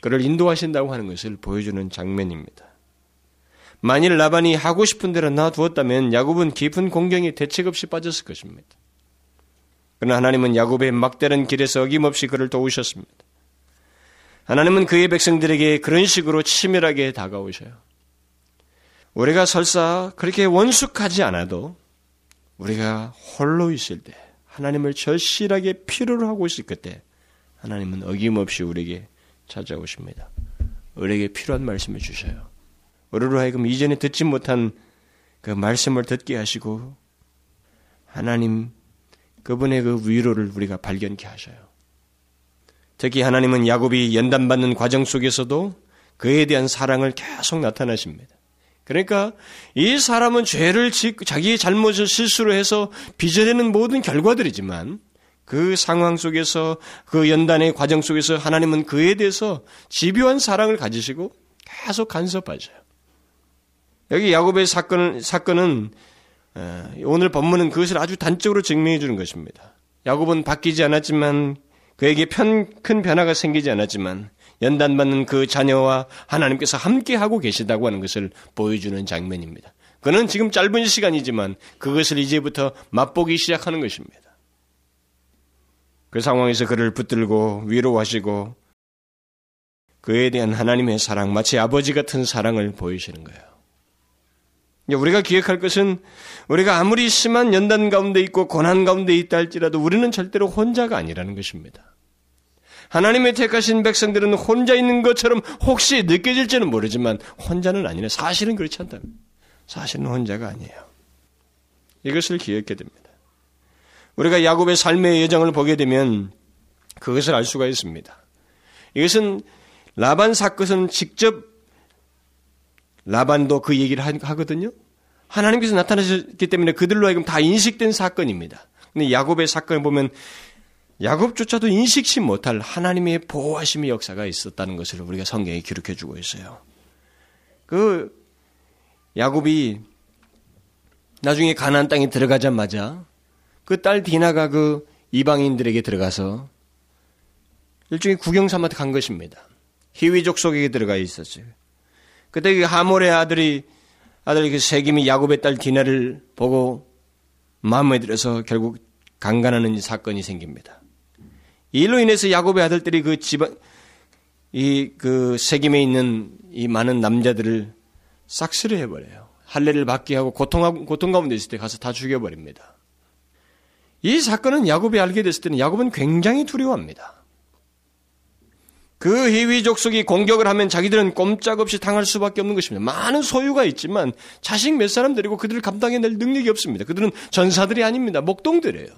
그를 인도하신다고 하는 것을 보여주는 장면입니다. 만일 라반이 하고 싶은 대로 놔두었다면 야곱은 깊은 공경에 대책 없이 빠졌을 것입니다. 그러나 하나님은 야곱의 막다른 길에서 어김없이 그를 도우셨습니다. 하나님은 그의 백성들에게 그런 식으로 치밀하게 다가오셔요. 우리가 설사 그렇게 원숙하지 않아도 우리가 홀로 있을 때 하나님을 절실하게 필요로 하고 있을 그때 하나님은 어김없이 우리에게 찾아오십니다. 우리에게 필요한 말씀을 주셔요. 우리로 하여금 이전에 듣지 못한 그 말씀을 듣게 하시고 하나님 그분의 그 위로를 우리가 발견케 하셔요. 특히 하나님은 야곱이 연단받는 과정 속에서도 그에 대한 사랑을 계속 나타나십니다. 그러니까 이 사람은 죄를 짓고 자기의 잘못을 실수로 해서 빚어내는 모든 결과들이지만 그 상황 속에서 그 연단의 과정 속에서 하나님은 그에 대해서 집요한 사랑을 가지시고 계속 간섭하셔요. 여기 야곱의 사건, 사건은 오늘 본문은 그것을 아주 단적으로 증명해 주는 것입니다. 야곱은 바뀌지 않았지만 그에게 편, 큰 변화가 생기지 않았지만 연단받는 그 자녀와 하나님께서 함께 하고 계시다고 하는 것을 보여주는 장면입니다. 그는 지금 짧은 시간이지만 그것을 이제부터 맛보기 시작하는 것입니다. 그 상황에서 그를 붙들고 위로하시고 그에 대한 하나님의 사랑, 마치 아버지 같은 사랑을 보이시는 거예요. 우리가 기억할 것은 우리가 아무리 심한 연단 가운데 있고 고난 가운데 있다 할지라도 우리는 절대로 혼자가 아니라는 것입니다. 하나님의 택하신 백성들은 혼자 있는 것처럼 혹시 느껴질지는 모르지만 혼자는 아니네. 사실은 그렇지 않다. 사실은 혼자가 아니에요. 이것을 기억해야 됩니다. 우리가 야곱의 삶의 여정을 보게 되면 그것을 알 수가 있습니다. 이것은 라반 사건은 직접 라반도 그 얘기를 하거든요. 하나님께서 나타나셨기 때문에 그들로 하여금 다 인식된 사건입니다. 근데 야곱의 사건을 보면 야곱조차도 인식치 못할 하나님의 보호하심의 역사가 있었다는 것을 우리가 성경에 기록해 주고 있어요. 그 야곱이 나중에 가나안 땅에 들어가자마자 그 딸 디나가 그 이방인들에게 들어가서 일종의 구경 삼아 간 것입니다. 히위족 속에 들어가 있었어요. 그때 그 하몰의 아들이 아들 그 세김이 야곱의 딸 디나를 보고 마음에 들어서 결국 강간하는 사건이 생깁니다. 이로 인해서 야곱의 아들들이 그 집안 이그 세김에 있는 이 많은 남자들을 싹쓸이 해버려요. 할례를 받게 하고 고통 고통 가운데 있을 때 가서 다 죽여버립니다. 이 사건은 야곱이 알게 됐을 때는 야곱은 굉장히 두려워합니다. 그 희위 족속이 공격을 하면 자기들은 꼼짝없이 당할 수밖에 없는 것입니다. 많은 소유가 있지만 자식 몇 사람 데리고 그들을 감당해낼 능력이 없습니다. 그들은 전사들이 아닙니다. 목동들이에요.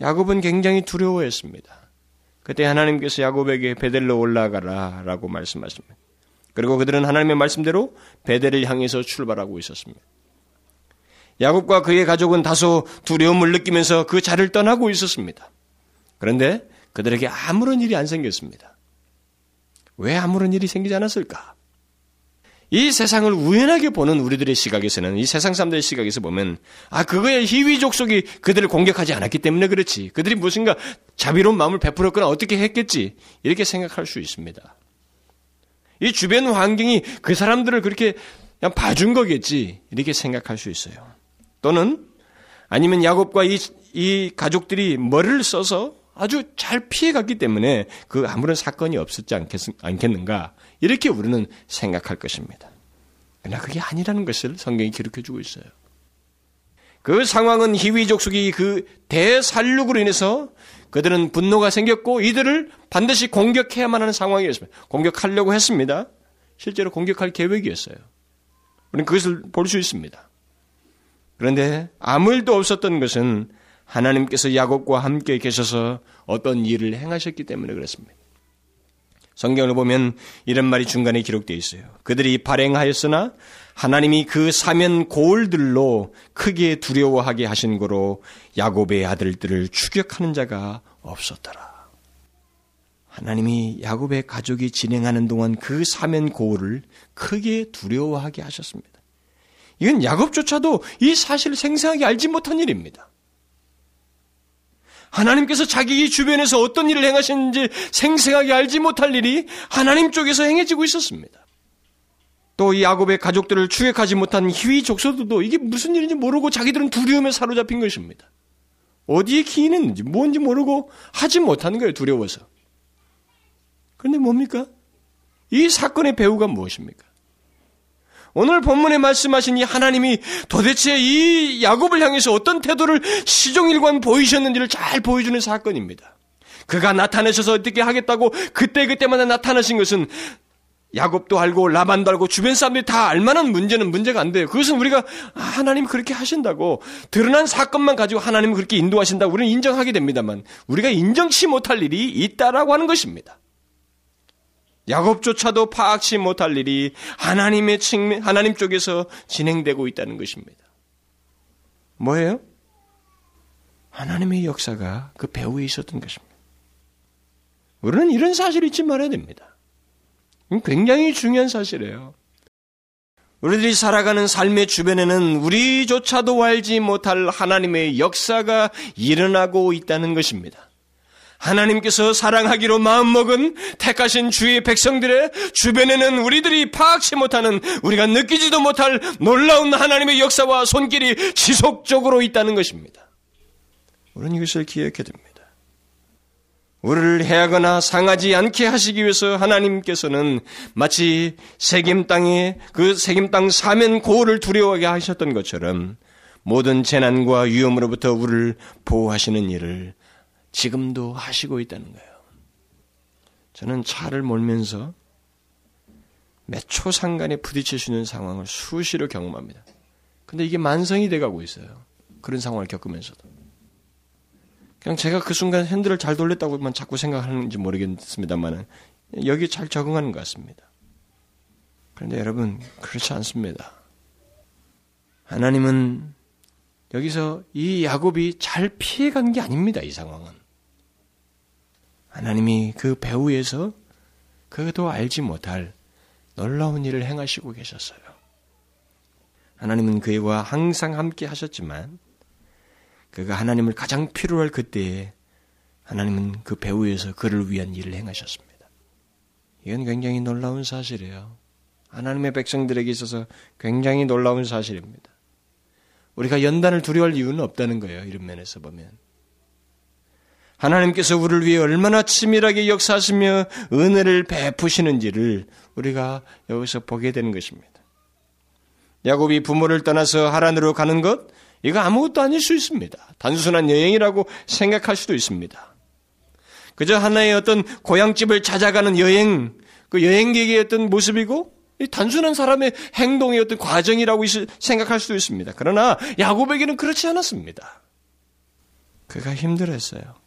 야곱은 굉장히 두려워했습니다. 그때 하나님께서 야곱에게 베델로 올라가라 라고 말씀하십니다. 그리고 그들은 하나님의 말씀대로 베델을 향해서 출발하고 있었습니다. 야곱과 그의 가족은 다소 두려움을 느끼면서 그 자리를 떠나고 있었습니다. 그런데 그들에게 아무런 일이 안 생겼습니다. 왜 아무런 일이 생기지 않았을까? 이 세상을 우연하게 보는 우리들의 시각에서는 이 세상 사람들의 시각에서 보면 아 그거의 희위족 속이 그들을 공격하지 않았기 때문에 그렇지 그들이 무슨가 자비로운 마음을 베풀었거나 어떻게 했겠지 이렇게 생각할 수 있습니다. 이 주변 환경이 그 사람들을 그렇게 그냥 봐준 거겠지 이렇게 생각할 수 있어요. 또는 아니면 야곱과 이, 이 가족들이 머리를 써서 아주 잘 피해갔기 때문에 그 아무런 사건이 없었지 않겠, 않겠 는가 이렇게 우리는 생각할 것입니다. 그러나 그게 아니라는 것을 성경이 기록해 주고 있어요. 그 상황은 희위 족속이 그 대살육으로 인해서 그들은 분노가 생겼고 이들을 반드시 공격해야만 하는 상황이었습니다. 공격하려고 했습니다. 실제로 공격할 계획이었어요. 우리는 그것을 볼 수 있습니다. 그런데 아무 일도 없었던 것은 하나님께서 야곱과 함께 계셔서 어떤 일을 행하셨기 때문에 그렇습니다. 성경을 보면 이런 말이 중간에 기록되어 있어요. 그들이 발행하였으나 하나님이 그 사면 고울들로 크게 두려워하게 하신 거로 야곱의 아들들을 추격하는 자가 없었더라. 하나님이 야곱의 가족이 진행하는 동안 그 사면 고울을 크게 두려워하게 하셨습니다. 이건 야곱조차도 이 사실을 생생하게 알지 못한 일입니다. 하나님께서 자기 주변에서 어떤 일을 행하셨는지 생생하게 알지 못할 일이 하나님 쪽에서 행해지고 있었습니다. 또 이 야곱의 가족들을 추격하지 못한 희위 족속들도 이게 무슨 일인지 모르고 자기들은 두려움에 사로잡힌 것입니다. 어디에 기인했는지 뭔지 모르고 하지 못하는 거예요. 두려워서. 그런데 뭡니까? 이 사건의 배우가 무엇입니까? 오늘 본문에 말씀하신 이 하나님이 도대체 이 야곱을 향해서 어떤 태도를 시종일관 보이셨는지를 잘 보여주는 사건입니다. 그가 나타내셔서 어떻게 하겠다고 그때그때마다 나타나신 것은 야곱도 알고 라반도 알고 주변 사람들이 다 알만한 문제는 문제가 안 돼요. 그것은 우리가 아, 하나님 그렇게 하신다고 드러난 사건만 가지고 하나님을 그렇게 인도하신다고 우리는 인정하게 됩니다만 우리가 인정치 못할 일이 있다라고 하는 것입니다. 야곱조차도 파악치 못할 일이 하나님의 측면, 하나님 쪽에서 진행되고 있다는 것입니다. 뭐예요? 하나님의 역사가 그 배후에 있었던 것입니다. 우리는 이런 사실을 잊지 말아야 됩니다. 굉장히 중요한 사실이에요. 우리들이 살아가는 삶의 주변에는 우리조차도 알지 못할 하나님의 역사가 일어나고 있다는 것입니다. 하나님께서 사랑하기로 마음먹은 택하신 주의 백성들의 주변에는 우리들이 파악치 못하는 우리가 느끼지도 못할 놀라운 하나님의 역사와 손길이 지속적으로 있다는 것입니다. 우리는 이것을 기억해야 됩니다. 우리를 해하거나 상하지 않게 하시기 위해서 하나님께서는 마치 세겜 땅에 그 세겜 땅 사면 고를 두려워하게 하셨던 것처럼 모든 재난과 위험으로부터 우리를 보호하시는 일을 지금도 하시고 있다는 거예요. 저는 차를 몰면서 몇 초 상간에 있는 상황을 수시로 경험합니다. 근데 이게 만성이 돼가고 있어요. 그런 상황을 겪으면서도. 그냥 제가 그 순간 핸들을 잘 돌렸다고만 자꾸 생각하는지 모르겠습니다만 여기 잘 적응하는 것 같습니다. 그런데 여러분 그렇지 않습니다. 하나님은 여기서 이 야곱이 잘 피해간 게 아닙니다. 이 상황은 하나님이 그 배후에서 그도 알지 못할 놀라운 일을 행하시고 계셨어요. 하나님은 그와 항상 함께 하셨지만 그가 하나님을 가장 필요로 할 그때에 하나님은 그 배후에서 그를 위한 일을 행하셨습니다. 이건 굉장히 놀라운 사실이에요. 하나님의 백성들에게 있어서 굉장히 놀라운 사실입니다. 우리가 연단을 두려워할 이유는 없다는 거예요. 이런 면에서 보면. 하나님께서 우리를 위해 얼마나 치밀하게 역사하시며 은혜를 베푸시는지를 우리가 여기서 보게 되는 것입니다. 야곱이 부모를 떠나서 하란으로 가는 것, 이거 아무것도 아닐 수 있습니다. 단순한 여행이라고 생각할 수도 있습니다. 그저 하나의 어떤 고향집을 찾아가는 여행, 그 여행객의 어떤 모습이고, 단순한 사람의 행동의 어떤 과정이라고 생각할 수도 있습니다. 그러나 야곱에게는 그렇지 않았습니다. 그가 힘들었어요.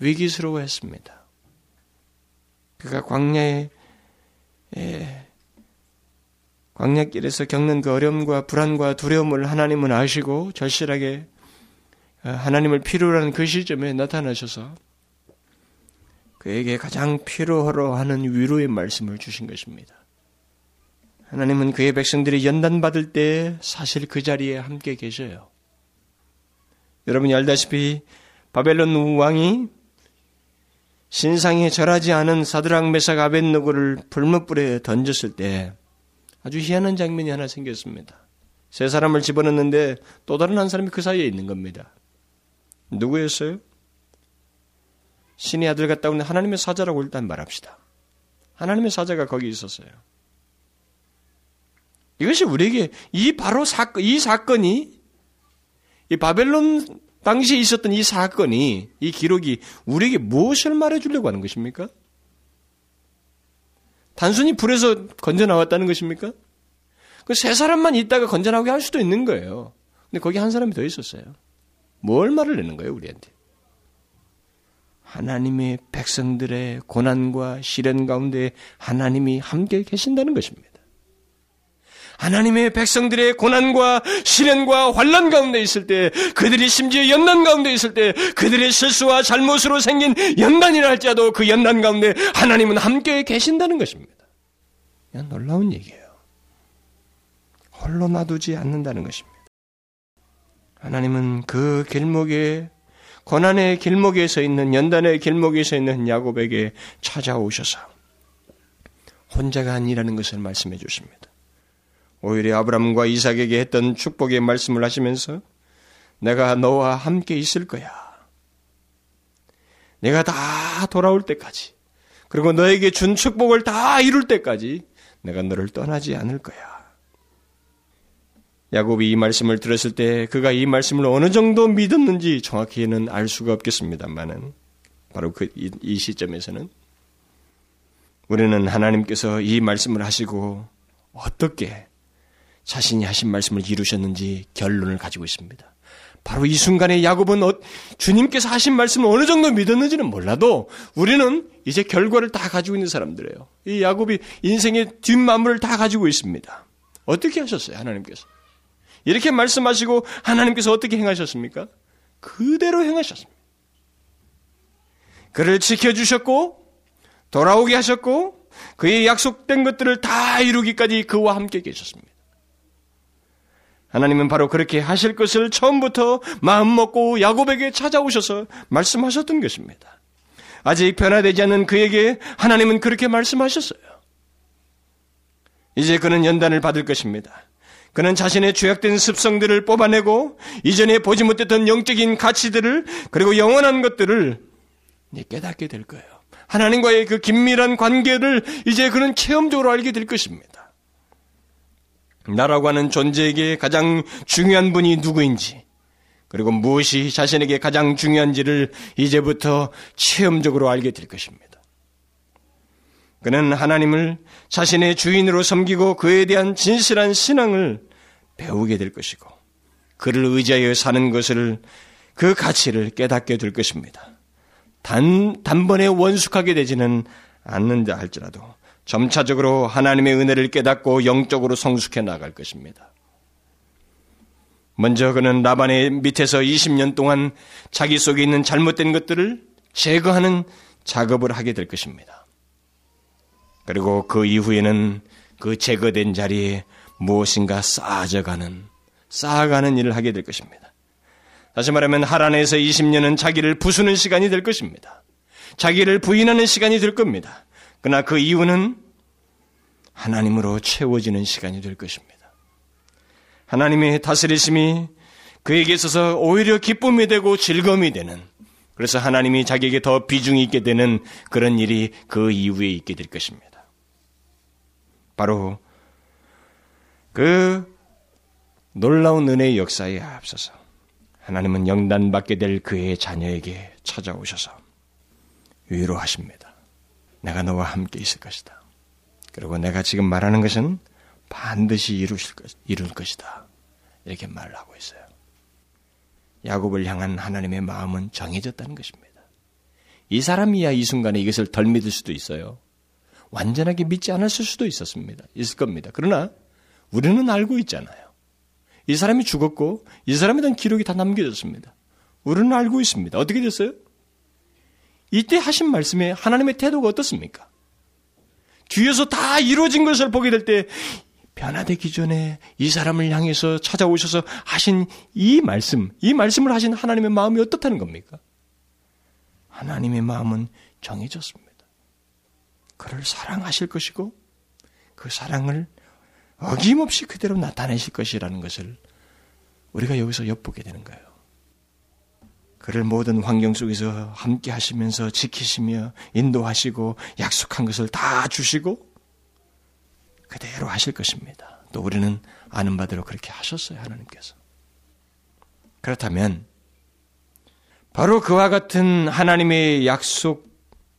위기스러워했습니다. 그가 광야에 예, 광야길에서 겪는 그 어려움과 불안과 두려움을 하나님은 아시고 절실하게 어, 하나님을 필요로 하는 그 시점에 나타나셔서 그에게 가장 필요로 하는 위로의 말씀을 주신 것입니다. 하나님은 그의 백성들이 연단받을 때 사실 그 자리에 함께 계셔요. 여러분이 알다시피 바벨론 왕이 신상에 절하지 않은 사드랑 메삭 아벤노고를 불못불에 던졌을 때 아주 희한한 장면이 하나 생겼습니다. 세 사람을 집어넣는데 또 다른 한 사람이 그 사이에 있는 겁니다. 누구였어요? 신의 아들 같다 오는 하나님의 사자라고 일단 말합시다. 하나님의 사자가 거기 있었어요. 이것이 우리에게 이 바로 사건, 이 사건이 이 바벨론 당시에 있었던 이 사건이 이 기록이 우리에게 무엇을 말해주려고 하는 것입니까? 단순히 불에서 건져 나왔다는 것입니까? 그 세 사람만 있다가 건져 나오게 할 수도 있는 거예요. 근데 거기 한 사람이 더 있었어요. 뭘 말을 내는 거예요, 우리한테? 하나님의 백성들의 고난과 시련 가운데 하나님이 함께 계신다는 것입니다. 하나님의 백성들의 고난과 시련과 환란 가운데 있을 때 그들이 심지어 연단 가운데 있을 때 그들의 실수와 잘못으로 생긴 연단이라 할지라도 그 연단 가운데 하나님은 함께 계신다는 것입니다. 그냥 놀라운 얘기예요. 홀로 놔두지 않는다는 것입니다. 하나님은 그 길목에 고난의 길목에 서 있는 연단의 길목에 서 있는 야곱에게 찾아오셔서 혼자가 아니라는 것을 말씀해 주십니다. 오히려 아브람과 이삭에게 했던 축복의 말씀을 하시면서 내가 너와 함께 있을 거야. 내가 다 돌아올 때까지 그리고 너에게 준 축복을 다 이룰 때까지 내가 너를 떠나지 않을 거야. 야곱이 이 말씀을 들었을 때 그가 이 말씀을 어느 정도 믿었는지 정확히는 알 수가 없겠습니다만은 바로 그 이 시점에서는 우리는 하나님께서 이 말씀을 하시고 어떻게 자신이 하신 말씀을 이루셨는지 결론을 가지고 있습니다. 바로 이 순간에 야곱은 어, 주님께서 하신 말씀을 어느 정도 믿었는지는 몰라도 우리는 이제 결과를 다 가지고 있는 사람들이에요. 이 야곱이 인생의 뒷마무를 다 가지고 있습니다. 어떻게 하셨어요, 하나님께서? 이렇게 말씀하시고 하나님께서 어떻게 행하셨습니까? 그대로 행하셨습니다. 그를 지켜주셨고, 돌아오게 하셨고, 그의 약속된 것들을 다 이루기까지 그와 함께 계셨습니다. 하나님은 바로 그렇게 하실 것을 처음부터 마음먹고 야곱에게 찾아오셔서 말씀하셨던 것입니다. 아직 변화되지 않는 그에게 하나님은 그렇게 말씀하셨어요. 이제 그는 연단을 받을 것입니다. 그는 자신의 죄악된 습성들을 뽑아내고 이전에 보지 못했던 영적인 가치들을 그리고 영원한 것들을 깨닫게 될 거예요. 하나님과의 그 긴밀한 관계를 이제 그는 체험적으로 알게 될 것입니다. 나라고 하는 존재에게 가장 중요한 분이 누구인지, 그리고 무엇이 자신에게 가장 중요한지를 이제부터 체험적으로 알게 될 것입니다. 그는 하나님을 자신의 주인으로 섬기고 그에 대한 진실한 신앙을 배우게 될 것이고, 그를 의지하여 사는 것을 그 가치를 깨닫게 될 것입니다. 단, 단번에 원숙하게 되지는 않는다 할지라도 점차적으로 하나님의 은혜를 깨닫고 영적으로 성숙해 나갈 것입니다. 먼저 그는 라반의 밑에서 20년 동안 자기 속에 있는 잘못된 것들을 제거하는 작업을 하게 될 것입니다. 그리고 그 이후에는 그 제거된 자리에 무엇인가 쌓아져가는, 쌓아가는 일을 하게 될 것입니다. 다시 말하면 하란에서 20년은 자기를 부수는 시간이 될 것입니다. 자기를 부인하는 시간이 될 겁니다. 그러나 그 이유는 하나님으로 채워지는 시간이 될 것입니다. 하나님의 다스리심이 그에게 있어서 오히려 기쁨이 되고 즐거움이 되는 그래서 하나님이 자기에게 더 비중이 있게 되는 그런 일이 그 이후에 있게 될 것입니다. 바로 그 놀라운 은혜의 역사에 앞서서 하나님은 영단받게 될 그의 자녀에게 찾아오셔서 위로하십니다. 내가 너와 함께 있을 것이다. 그리고 내가 지금 말하는 것은 반드시 이루실 것, 이룰 것이다. 이렇게 말을 하고 있어요. 야곱을 향한 하나님의 마음은 정해졌다는 것입니다. 이 사람이야 이 순간에 이것을 덜 믿을 수도 있어요. 완전하게 믿지 않았을 수도 있었습니다. 있을 겁니다. 그러나 우리는 알고 있잖아요. 이 사람이 죽었고 이 사람에 대한 기록이 다 남겨졌습니다. 우리는 알고 있습니다. 어떻게 됐어요? 이때 하신 말씀에 하나님의 태도가 어떻습니까? 뒤에서 다 이루어진 것을 보게 될 때 변화되기 전에 이 사람을 향해서 찾아오셔서 하신 이 말씀, 이 말씀을 하신 하나님의 마음이 어떻다는 겁니까? 하나님의 마음은 정해졌습니다. 그를 사랑하실 것이고 그 사랑을 어김없이 그대로 나타내실 것이라는 것을 우리가 여기서 엿보게 되는 거예요. 그를 모든 환경 속에서 함께 하시면서 지키시며 인도하시고 약속한 것을 다 주시고 그대로 하실 것입니다. 또 우리는 아는 바대로 그렇게 하셨어요, 하나님께서. 그렇다면 바로 그와 같은 하나님의 약속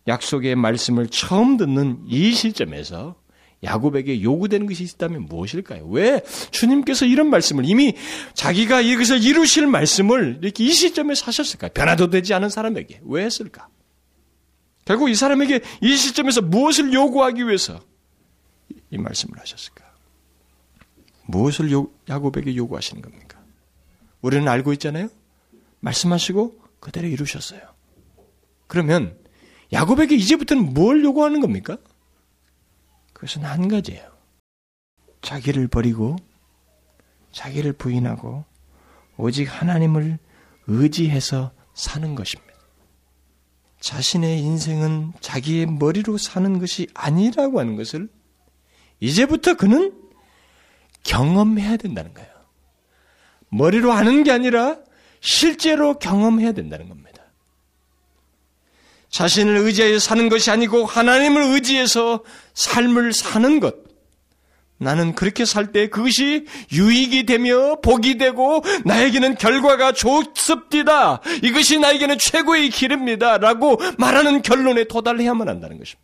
약속의 말씀을 처음 듣는 이 시점에서 야곱에게 요구되는 것이 있다면 무엇일까요? 왜 주님께서 이런 말씀을 이미 자기가 이것을 이루실 말씀을 이렇게 이 시점에 사셨을까요? 변화도 되지 않은 사람에게 왜 했을까? 결국 이 사람에게 이 시점에서 무엇을 요구하기 위해서 이 말씀을 하셨을까? 무엇을 요, 야곱에게 요구하시는 겁니까? 우리는 알고 있잖아요. 말씀하시고 그대로 이루셨어요. 그러면 야곱에게 이제부터는 뭘 요구하는 겁니까? 그것은 한 가지예요. 자기를 버리고 자기를 부인하고 오직 하나님을 의지해서 사는 것입니다. 자신의 인생은 자기의 머리로 사는 것이 아니라고 하는 것을 이제부터 그는 경험해야 된다는 거예요. 머리로 하는 게 아니라 실제로 경험해야 된다는 겁니다. 자신을 의지하여 사는 것이 아니고 하나님을 의지해서 삶을 사는 것. 나는 그렇게 살 때 그것이 유익이 되며 복이 되고 나에게는 결과가 좋습니다. 이것이 나에게는 최고의 길입니다. 라고 말하는 결론에 도달해야만 한다는 것입니다.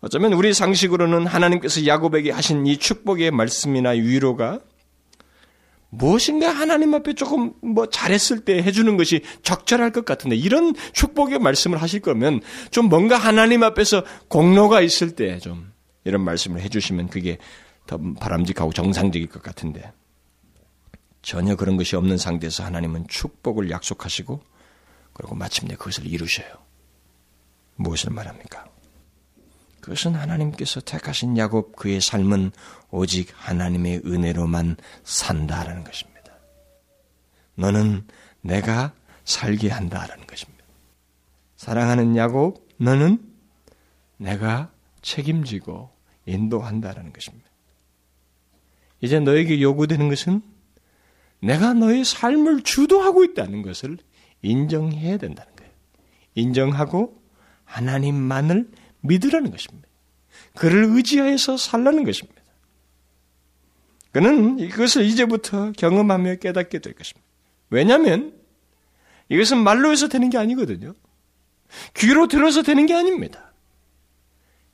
어쩌면 우리 상식으로는 하나님께서 야곱에게 하신 이 축복의 말씀이나 위로가 무엇인가 하나님 앞에 조금 뭐 잘했을 때 해주는 것이 적절할 것 같은데 이런 축복의 말씀을 하실 거면 좀 뭔가 하나님 앞에서 공로가 있을 때 좀 이런 말씀을 해주시면 그게 더 바람직하고 정상적일 것 같은데 전혀 그런 것이 없는 상태에서 하나님은 축복을 약속하시고 그리고 마침내 그것을 이루셔요. 무엇을 말합니까? 그것은 하나님께서 택하신 야곱 그의 삶은 오직 하나님의 은혜로만 산다라는 것입니다. 너는 내가 살게 한다라는 것입니다. 사랑하는 야곱, 너는 내가 책임지고 인도한다라는 것입니다. 이제 너에게 요구되는 것은 내가 너의 삶을 주도하고 있다는 것을 인정해야 된다는 거예요. 인정하고 하나님만을 믿으라는 것입니다. 그를 의지하여서 살라는 것입니다. 그는 이것을 이제부터 경험하며 깨닫게 될 것입니다. 왜냐하면 이것은 말로 해서 되는 게 아니거든요. 귀로 들어서 되는 게 아닙니다.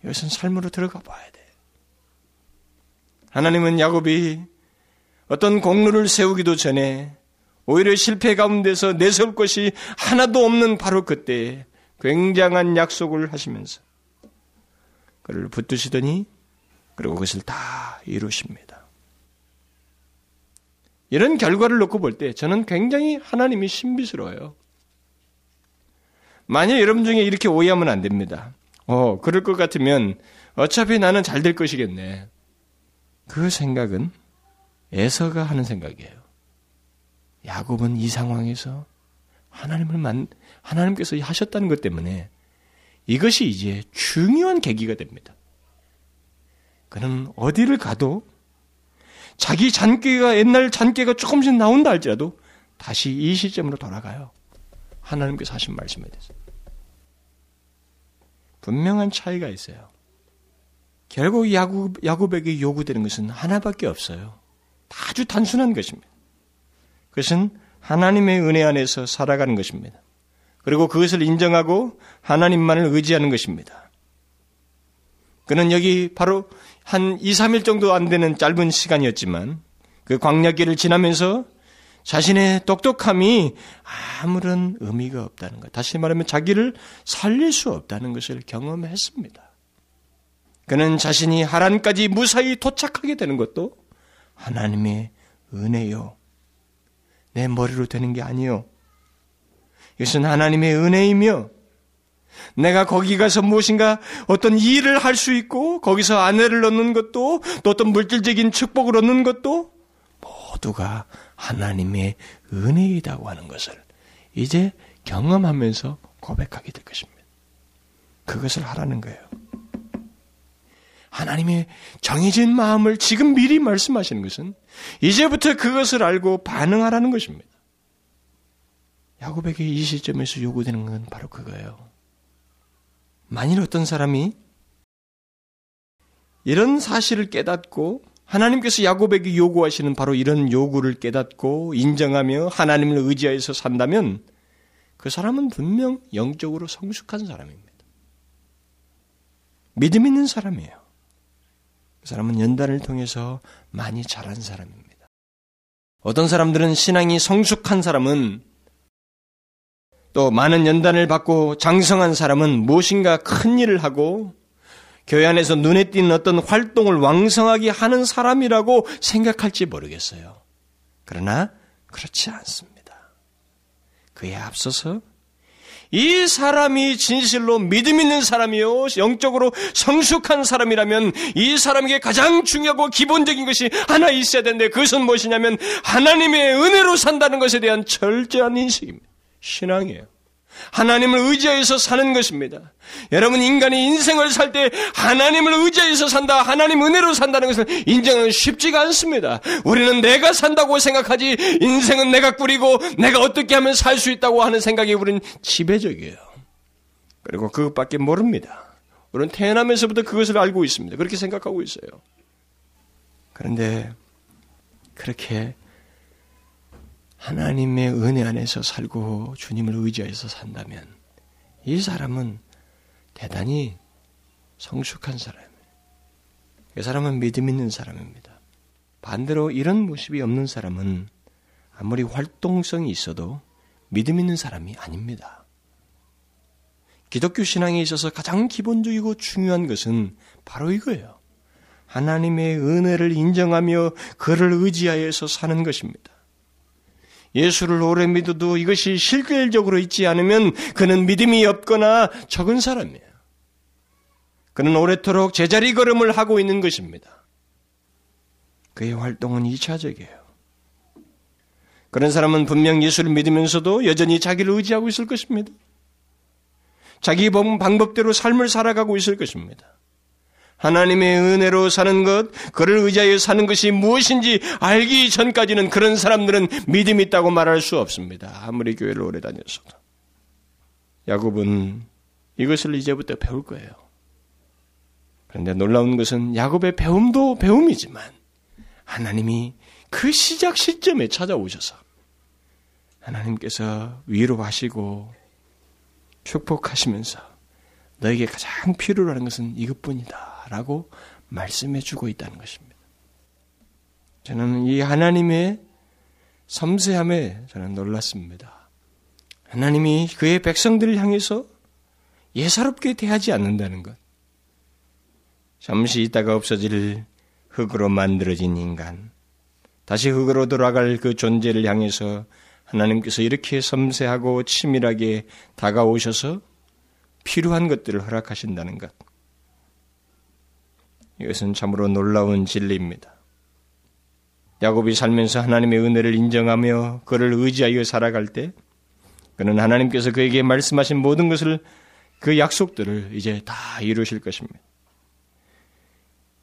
이것은 삶으로 들어가 봐야 돼. 하나님은 야곱이 어떤 공로를 세우기도 전에 오히려 실패 가운데서 내세울 것이 하나도 없는 바로 그때 굉장한 약속을 하시면서 그를 붙드시더니 그리고 그것을 다 이루십니다. 이런 결과를 놓고 볼 때 저는 굉장히 하나님이 신비스러워요. 만약 여러분 중에 이렇게 오해하면 안 됩니다. 어, 그럴 것 같으면 어차피 나는 잘 될 것이겠네. 그 생각은 에서가 하는 생각이에요. 야곱은 이 상황에서 하나님을 만, 하나님께서 하셨다는 것 때문에 이것이 이제 중요한 계기가 됩니다. 그는 어디를 가도 자기 잔꾀가 옛날 잔꾀가 조금씩 나온다 할지라도 다시 이 시점으로 돌아가요. 하나님께서 하신 말씀에 대해서. 분명한 차이가 있어요. 결국 야곱, 야곱에게 요구되는 것은 하나밖에 없어요. 아주 단순한 것입니다. 그것은 하나님의 은혜 안에서 살아가는 것입니다. 그리고 그것을 인정하고 하나님만을 의지하는 것입니다. 그는 여기 바로 한 2, 3일 정도 안 되는 짧은 시간이었지만 그 광야길을 지나면서 자신의 똑똑함이 아무런 의미가 없다는 것. 다시 말하면 자기를 살릴 수 없다는 것을 경험했습니다. 그는 자신이 하란까지 무사히 도착하게 되는 것도 하나님의 은혜요. 내 머리로 되는 게 아니요. 이것은 하나님의 은혜이며 내가 거기 가서 무엇인가 어떤 일을 할 수 있고 거기서 아내를 얻는 것도 또 어떤 물질적인 축복을 얻는 것도 모두가 하나님의 은혜이다고 하는 것을 이제 경험하면서 고백하게 될 것입니다. 그것을 하라는 거예요. 하나님의 정해진 마음을 지금 미리 말씀하시는 것은 이제부터 그것을 알고 반응하라는 것입니다. 야곱에게 이 시점에서 요구되는 건 바로 그거예요. 만일 어떤 사람이 이런 사실을 깨닫고 하나님께서 야곱에게 요구하시는 바로 이런 요구를 깨닫고 인정하며 하나님을 의지하여서 산다면 그 사람은 분명 영적으로 성숙한 사람입니다. 믿음 있는 사람이에요. 그 사람은 연단을 통해서 많이 자란 사람입니다. 어떤 사람들은 신앙이 성숙한 사람은 또 많은 연단을 받고 장성한 사람은 무엇인가 큰 일을 하고 교회 안에서 눈에 띄는 어떤 활동을 왕성하게 하는 사람이라고 생각할지 모르겠어요. 그러나 그렇지 않습니다. 그에 앞서서 이 사람이 진실로 믿음 있는 사람이요, 영적으로 성숙한 사람이라면 이 사람에게 가장 중요하고 기본적인 것이 하나 있어야 되는데 그것은 무엇이냐면 하나님의 은혜로 산다는 것에 대한 철저한 인식입니다. 신앙이에요. 하나님을 의지해서 사는 것입니다. 여러분 인간이 인생을 살 때 하나님을 의지해서 산다, 하나님 은혜로 산다는 것을 인정하는 쉽지가 않습니다. 우리는 내가 산다고 생각하지 인생은 내가 꾸리고 내가 어떻게 하면 살 수 있다고 하는 생각이 우리는 지배적이에요. 그리고 그것밖에 모릅니다. 우리는 태어나면서부터 그것을 알고 있습니다. 그렇게 생각하고 있어요. 그런데 그렇게 하나님의 은혜 안에서 살고 주님을 의지해서 산다면 이 사람은 대단히 성숙한 사람이에요. 이 사람은 믿음 있는 사람입니다. 반대로 이런 모습이 없는 사람은 아무리 활동성이 있어도 믿음 있는 사람이 아닙니다. 기독교 신앙에 있어서 가장 기본적이고 중요한 것은 바로 이거예요. 하나님의 은혜를 인정하며 그를 의지하여서 사는 것입니다. 예수를 오래 믿어도 이것이 실질적으로 있지 않으면 그는 믿음이 없거나 적은 사람이에요. 그는 오래도록 제자리 걸음을 하고 있는 것입니다. 그의 활동은 2차적이에요. 그런 사람은 분명 예수를 믿으면서도 여전히 자기를 의지하고 있을 것입니다. 자기 방법대로 삶을 살아가고 있을 것입니다. 하나님의 은혜로 사는 것, 그를 의지하여 사는 것이 무엇인지 알기 전까지는 그런 사람들은 믿음이 있다고 말할 수 없습니다. 아무리 교회를 오래 다녔어도. 야곱은 이것을 이제부터 배울 거예요. 그런데 놀라운 것은 야곱의 배움도 배움이지만 하나님이 그 시작 시점에 찾아오셔서 하나님께서 위로하시고 축복하시면서 너에게 가장 필요로 하는 것은 이것뿐이다. 라고 말씀해 주고 있다는 것입니다. 저는 이 하나님의 섬세함에 저는 놀랐습니다. 하나님이 그의 백성들을 향해서 예사롭게 대하지 않는다는 것. 잠시 있다가 없어질 흙으로 만들어진 인간. 다시 흙으로 돌아갈 그 존재를 향해서 하나님께서 이렇게 섬세하고 치밀하게 다가오셔서 필요한 것들을 허락하신다는 것. 이것은 참으로 놀라운 진리입니다. 야곱이 살면서 하나님의 은혜를 인정하며 그를 의지하여 살아갈 때 그는 하나님께서 그에게 말씀하신 모든 것을 그 약속들을 이제 다 이루실 것입니다.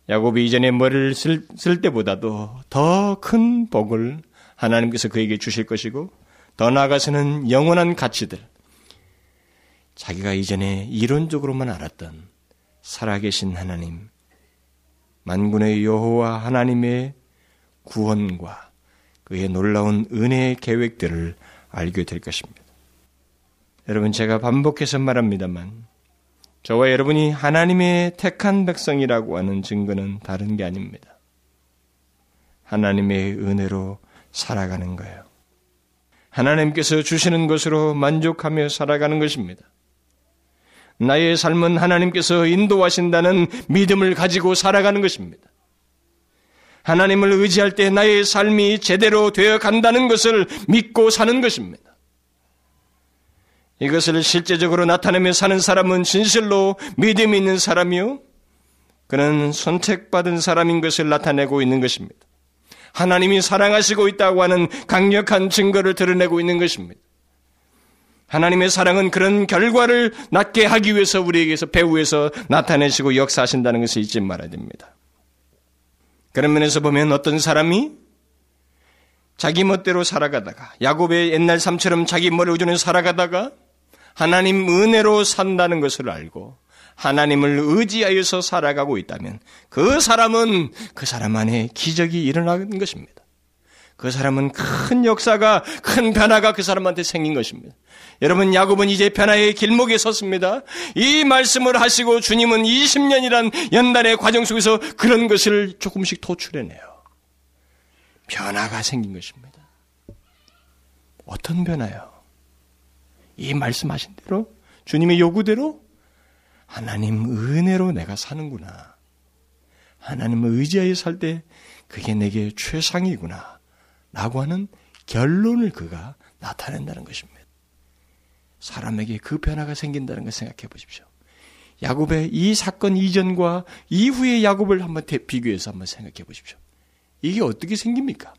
야곱이 이전에 머리를 쓸, 쓸 때보다도 더 큰 복을 하나님께서 그에게 주실 것이고 더 나아가서는 영원한 가치들 자기가 이전에 이론적으로만 알았던 살아계신 하나님 만군의 여호와 하나님의 구원과 그의 놀라운 은혜의 계획들을 알게 될 것입니다. 여러분 제가 반복해서 말합니다만 저와 여러분이 하나님의 택한 백성이라고 하는 증거는 다른 게 아닙니다. 하나님의 은혜로 살아가는 거예요. 하나님께서 주시는 것으로 만족하며 살아가는 것입니다. 나의 삶은 하나님께서 인도하신다는 믿음을 가지고 살아가는 것입니다. 하나님을 의지할 때 나의 삶이 제대로 되어 간다는 것을 믿고 사는 것입니다. 이것을 실제적으로 나타내며 사는 사람은 진실로 믿음이 있는 사람이요. 그는 선택받은 사람인 것을 나타내고 있는 것입니다. 하나님이 사랑하시고 있다고 하는 강력한 증거를 드러내고 있는 것입니다. 하나님의 사랑은 그런 결과를 낳게 하기 위해서 우리에게서 배후에서 나타내시고 역사하신다는 것을 잊지 말아야 됩니다. 그런 면에서 보면 어떤 사람이 자기 멋대로 살아가다가 야곱의 옛날 삶처럼 자기 머리 의존해 살아가다가 하나님 은혜로 산다는 것을 알고 하나님을 의지하여서 살아가고 있다면 그 사람은 그 사람 안에 기적이 일어나는 것입니다. 그 사람은 큰 역사가 큰 변화가 그 사람한테 생긴 것입니다. 여러분 야곱은 이제 변화의 길목에 섰습니다. 이 말씀을 하시고 주님은 20년이란 연단의 과정 속에서 그런 것을 조금씩 도출해내요. 변화가 생긴 것입니다. 어떤 변화요? 이 말씀하신 대로 주님의 요구대로 하나님 은혜로 내가 사는구나. 하나님을 의지하여 살 때 그게 내게 최상이구나. 라고 하는 결론을 그가 나타낸다는 것입니다. 사람에게 그 변화가 생긴다는 걸 생각해 보십시오. 야곱의 이 사건 이전과 이후의 야곱을 한번 비교해서 한번 생각해 보십시오. 이게 어떻게 생깁니까?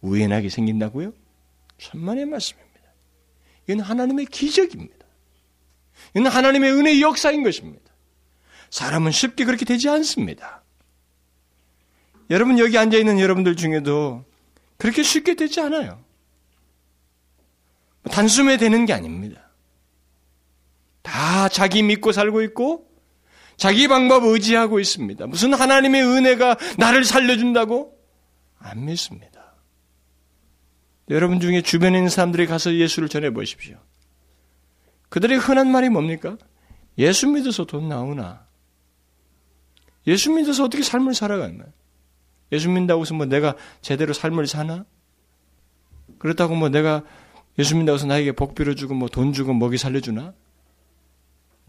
우연하게 생긴다고요? 천만의 말씀입니다. 이건 하나님의 기적입니다. 이건 하나님의 은혜의 역사인 것입니다. 사람은 쉽게 그렇게 되지 않습니다. 여러분 여기 앉아 있는 여러분들 중에도 그렇게 쉽게 되지 않아요. 단숨에 되는 게 아닙니다. 다 자기 믿고 살고 있고 자기 방법 의지하고 있습니다. 무슨 하나님의 은혜가 나를 살려준다고? 안 믿습니다. 여러분 중에 주변에 있는 사람들이 가서 예수를 전해 보십시오. 그들의 흔한 말이 뭡니까? 예수 믿어서 돈 나오나? 예수 믿어서 어떻게 삶을 살아가나? 예수 믿는다고 해서 뭐 내가 제대로 삶을 사나? 그렇다고 뭐 내가 예수 믿는다고 해서 나에게 복 빌어주고 뭐 돈 주고 먹이 살려주나?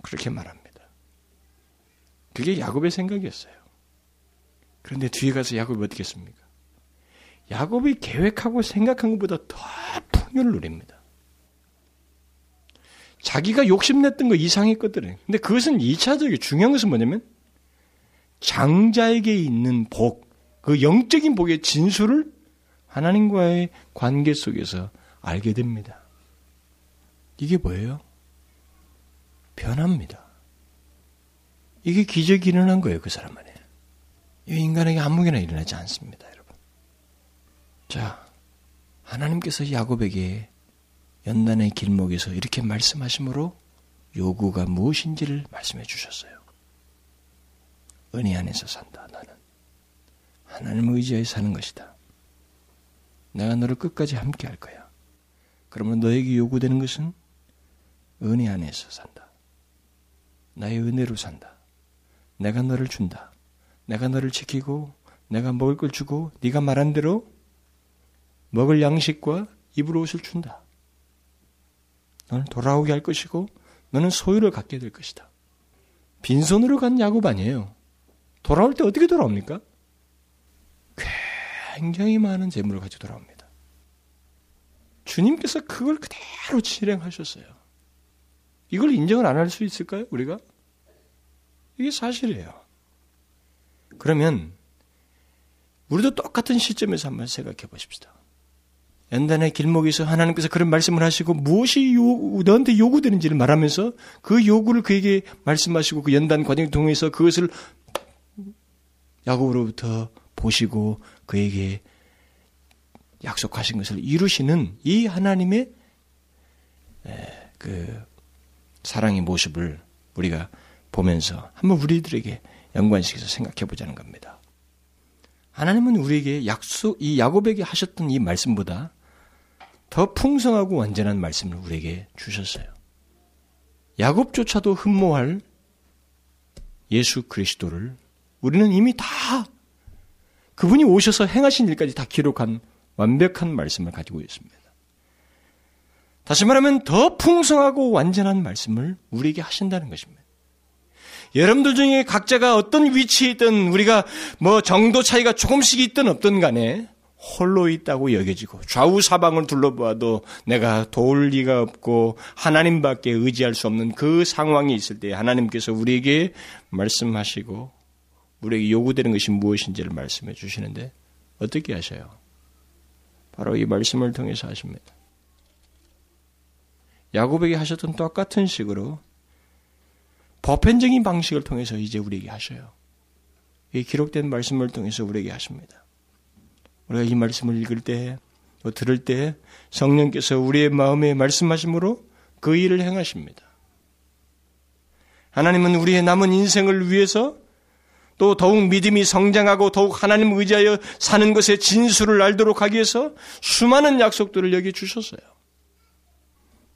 그렇게 말합니다. 그게 야곱의 생각이었어요. 그런데 뒤에 가서 야곱이 어떻게 했습니까? 야곱이 계획하고 생각한 것보다 더 풍요를 누립니다. 자기가 욕심냈던 거 이상의 것들은. 근데 그것은 2차적이 중요한 것은 뭐냐면 장자에게 있는 복, 그 영적인 복의 진수를 하나님과의 관계 속에서 알게 됩니다. 이게 뭐예요? 변합니다. 이게 기적이 일어난 거예요, 그 사람 안에. 이 인간에게 아무개나 일어나지 않습니다, 여러분. 자, 하나님께서 야곱에게 연단의 길목에서 이렇게 말씀하심으로 요구가 무엇인지를 말씀해 주셨어요. 은혜 안에서 산다, 나는. 하나님을 의지하여 사는 것이다. 내가 너를 끝까지 함께 할 거야. 그러면 너에게 요구되는 것은 은혜 안에서 산다. 나의 은혜로 산다. 내가 너를 준다. 내가 너를 지키고 내가 먹을 걸 주고 네가 말한 대로 먹을 양식과 입을 옷을 준다. 너는 돌아오게 할 것이고 너는 소유를 갖게 될 것이다. 빈손으로 간 야곱 아니에요. 돌아올 때 어떻게 돌아옵니까? 굉장히 많은 재물을 가지고 돌아옵니다. 주님께서 그걸 그대로 실행하셨어요. 이걸 인정을 안 할 수 있을까요, 우리가? 이게 사실이에요. 그러면 우리도 똑같은 시점에서 한번 생각해 보십시다. 연단의 길목에서 하나님께서 그런 말씀을 하시고 무엇이 요, 너한테 요구되는지를 말하면서 그 요구를 그에게 말씀하시고 그 연단 과정을 통해서 그것을 야곱으로부터 보시고 그에게 약속하신 것을 이루시는 이 하나님의 그 사랑의 모습을 우리가 보면서 한번 우리들에게 연관시켜서 생각해 보자는 겁니다. 하나님은 우리에게 약속, 이 야곱에게 하셨던 이 말씀보다 더 풍성하고 완전한 말씀을 우리에게 주셨어요. 야곱조차도 흠모할 예수 그리스도를 우리는 이미 다 그분이 오셔서 행하신 일까지 다 기록한 완벽한 말씀을 가지고 있습니다. 다시 말하면 더 풍성하고 완전한 말씀을 우리에게 하신다는 것입니다. 여러분들 중에 각자가 어떤 위치에 있든 우리가 뭐 정도 차이가 조금씩 있든 없든 간에 홀로 있다고 여겨지고 좌우 사방을 둘러보아도 내가 도울 리가 없고 하나님밖에 의지할 수 없는 그 상황이 있을 때 하나님께서 우리에게 말씀하시고 우리에게 요구되는 것이 무엇인지를 말씀해 주시는데 어떻게 하셔요? 바로 이 말씀을 통해서 하십니다. 야곱에게 하셨던 똑같은 식으로 보편적인 방식을 통해서 이제 우리에게 하셔요. 이 기록된 말씀을 통해서 우리에게 하십니다. 우리가 이 말씀을 읽을 때, 또 들을 때 성령께서 우리의 마음에 말씀하심으로 그 일을 행하십니다. 하나님은 우리의 남은 인생을 위해서 또 더욱 믿음이 성장하고 더욱 하나님 의지하여 사는 것의 진수를 알도록 하기 위해서 수많은 약속들을 여기 주셨어요.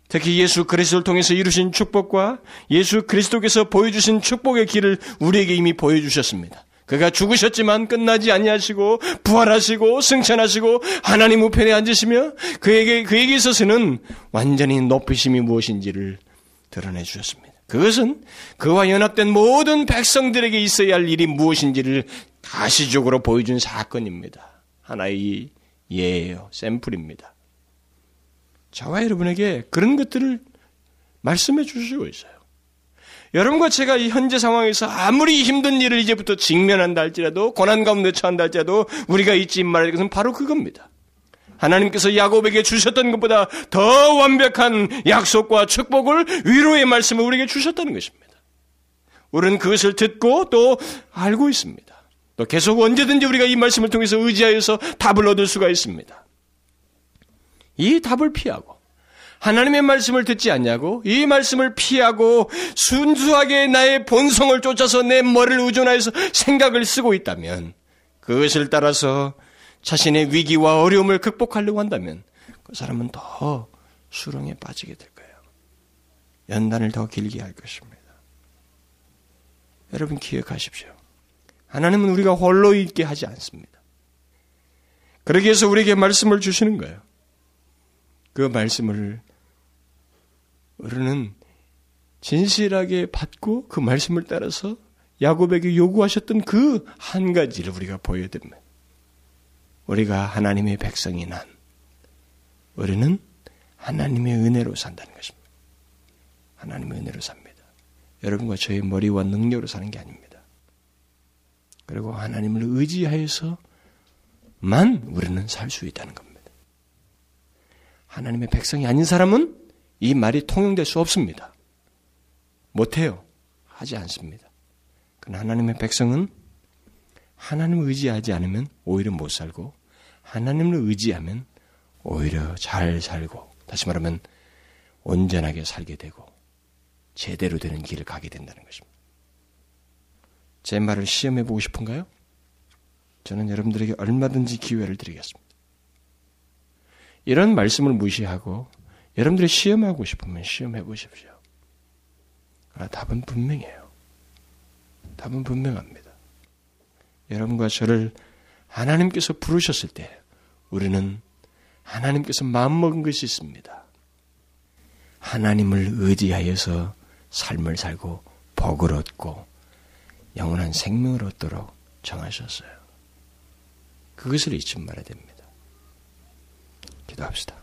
특히 예수 그리스도를 통해서 이루신 축복과 예수 그리스도께서 보여주신 축복의 길을 우리에게 이미 보여주셨습니다. 그가 죽으셨지만 끝나지 아니하시고 부활하시고 승천하시고 하나님 우편에 앉으시며 그에게 그에게 있어서는 완전히 높이심이 무엇인지를 드러내 주셨습니다. 그것은 그와 연합된 모든 백성들에게 있어야 할 일이 무엇인지를 가시적으로 보여준 사건입니다. 하나의 예예요. 샘플입니다. 저와 여러분에게 그런 것들을 말씀해 주시고 있어요. 여러분과 제가 이 현재 상황에서 아무리 힘든 일을 이제부터 직면한다 할지라도 고난 가운데 처한다 할지라도 우리가 잊지 말아야 할 것은 바로 그겁니다. 하나님께서 야곱에게 주셨던 것보다 더 완벽한 약속과 축복을 위로의 말씀을 우리에게 주셨다는 것입니다. 우리는 그것을 듣고 또 알고 있습니다. 또 계속 언제든지 우리가 이 말씀을 통해서 의지하여서 답을 얻을 수가 있습니다. 이 답을 피하고 하나님의 말씀을 듣지 않냐고 이 말씀을 피하고 순수하게 나의 본성을 쫓아서 내 머리를 의존하여서 생각을 쓰고 있다면 그것을 따라서 자신의 위기와 어려움을 극복하려고 한다면 그 사람은 더 수렁에 빠지게 될 거예요. 연단을 더 길게 할 것입니다. 여러분 기억하십시오. 하나님은 우리가 홀로 있게 하지 않습니다. 그러기 위해서 우리에게 말씀을 주시는 거예요. 그 말씀을 우리는 진실하게 받고 그 말씀을 따라서 야곱에게 요구하셨던 그 한 가지를 우리가 보여야 됩니다. 우리가 하나님의 백성이 난 우리는 하나님의 은혜로 산다는 것입니다. 하나님의 은혜로 삽니다. 여러분과 저의 머리와 능력으로 사는 게 아닙니다. 그리고 하나님을 의지하여서만 우리는 살 수 있다는 겁니다. 하나님의 백성이 아닌 사람은 이 말이 통용될 수 없습니다. 못해요. 하지 않습니다. 그러나 하나님의 백성은 하나님을 의지하지 않으면 오히려 못 살고 하나님을 의지하면 오히려 잘 살고 다시 말하면 온전하게 살게 되고 제대로 되는 길을 가게 된다는 것입니다. 제 말을 시험해 보고 싶은가요? 저는 여러분들에게 얼마든지 기회를 드리겠습니다. 이런 말씀을 무시하고 여러분들이 시험하고 싶으면 시험해 보십시오. 아, 답은 분명해요. 답은 분명합니다. 여러분과 저를 하나님께서 부르셨을 때 우리는 하나님께서 마음먹은 것이 있습니다. 하나님을 의지하여서 삶을 살고 복을 얻고 영원한 생명을 얻도록 정하셨어요. 그것을 잊지 말아야 됩니다. 기도합시다.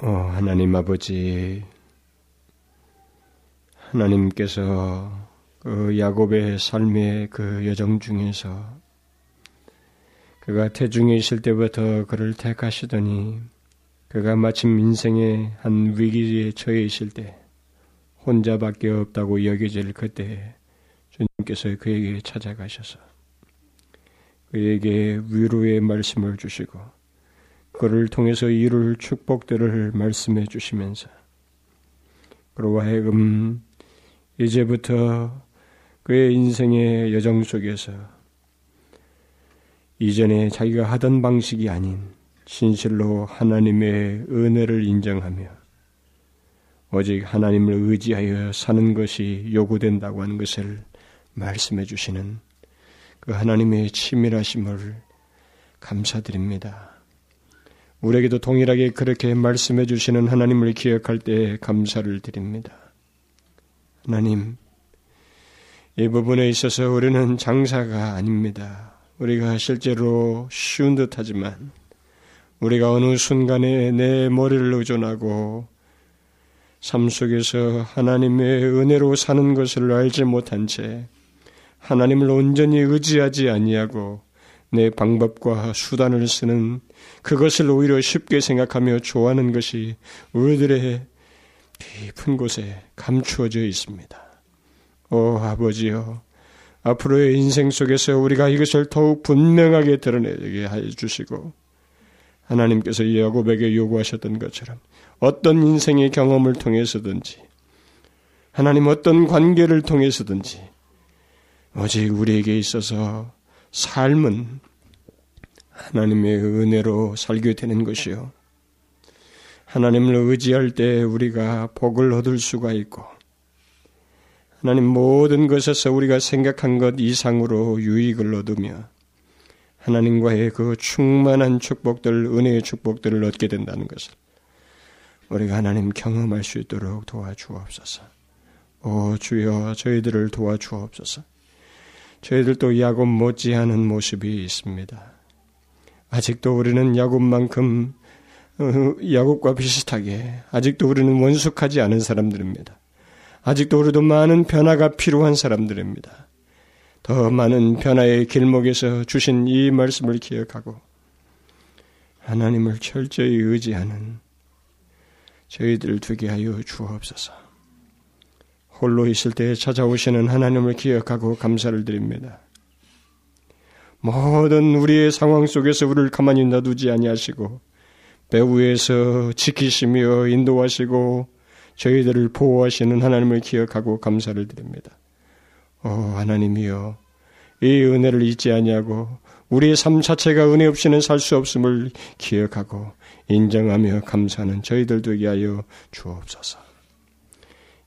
어, 하나님 아버지, 하나님께서 그 야곱의 삶의 그 여정 중에서 그가 태중에 있을 때부터 그를 택하시더니 그가 마침 인생의 한 위기에 처해 있을 때 혼자밖에 없다고 여겨질 그때 주님께서 그에게 찾아가셔서 그에게 위로의 말씀을 주시고 그를 통해서 이룰 축복들을 말씀해 주시면서 그로 하여금 이제부터 그의 인생의 여정 속에서 이전에 자기가 하던 방식이 아닌 진실로 하나님의 은혜를 인정하며 오직 하나님을 의지하여 사는 것이 요구된다고 하는 것을 말씀해 주시는 그 하나님의 치밀하심을 감사드립니다. 우리에게도 동일하게 그렇게 말씀해 주시는 하나님을 기억할 때 감사를 드립니다. 하나님, 이 부분에 있어서 우리는 장사가 아닙니다. 우리가 실제로 쉬운 듯 하지만 우리가 어느 순간에 내 머리를 의존하고 삶 속에서 하나님의 은혜로 사는 것을 알지 못한 채 하나님을 온전히 의지하지 아니하고 내 방법과 수단을 쓰는 그것을 오히려 쉽게 생각하며 좋아하는 것이 우리들의 깊은 곳에 감추어져 있습니다. 오 아버지여, 앞으로의 인생 속에서 우리가 이것을 더욱 분명하게 드러내게 해 주시고 하나님께서 야곱에게 요구하셨던 것처럼 어떤 인생의 경험을 통해서든지 하나님 어떤 관계를 통해서든지 오직 우리에게 있어서 삶은 하나님의 은혜로 살게 되는 것이요. 하나님을 의지할 때 우리가 복을 얻을 수가 있고, 하나님 모든 것에서 우리가 생각한 것 이상으로 유익을 얻으며, 하나님과의 그 충만한 축복들, 은혜의 축복들을 얻게 된다는 것을 우리가 하나님 경험할 수 있도록 도와주옵소서. 오 주여 저희들을 도와주옵소서. 저희들도 야곱 못지않은 모습이 있습니다. 아직도 우리는 야곱만큼 어, 야곱과 비슷하게 아직도 우리는 원숙하지 않은 사람들입니다. 아직도 우리도 많은 변화가 필요한 사람들입니다. 더 많은 변화의 길목에서 주신 이 말씀을 기억하고 하나님을 철저히 의지하는 저희들 되게 하여 주옵소서. 홀로 있을 때 찾아오시는 하나님을 기억하고 감사를 드립니다. 모든 우리의 상황 속에서 우리를 가만히 놔두지 아니하시고 배후에서 지키시며 인도하시고 저희들을 보호하시는 하나님을 기억하고 감사를 드립니다. 오 하나님이여 이 은혜를 잊지 아니하고 우리의 삶 자체가 은혜 없이는 살 수 없음을 기억하고 인정하며 감사하는 저희들 되게 하여 주옵소서.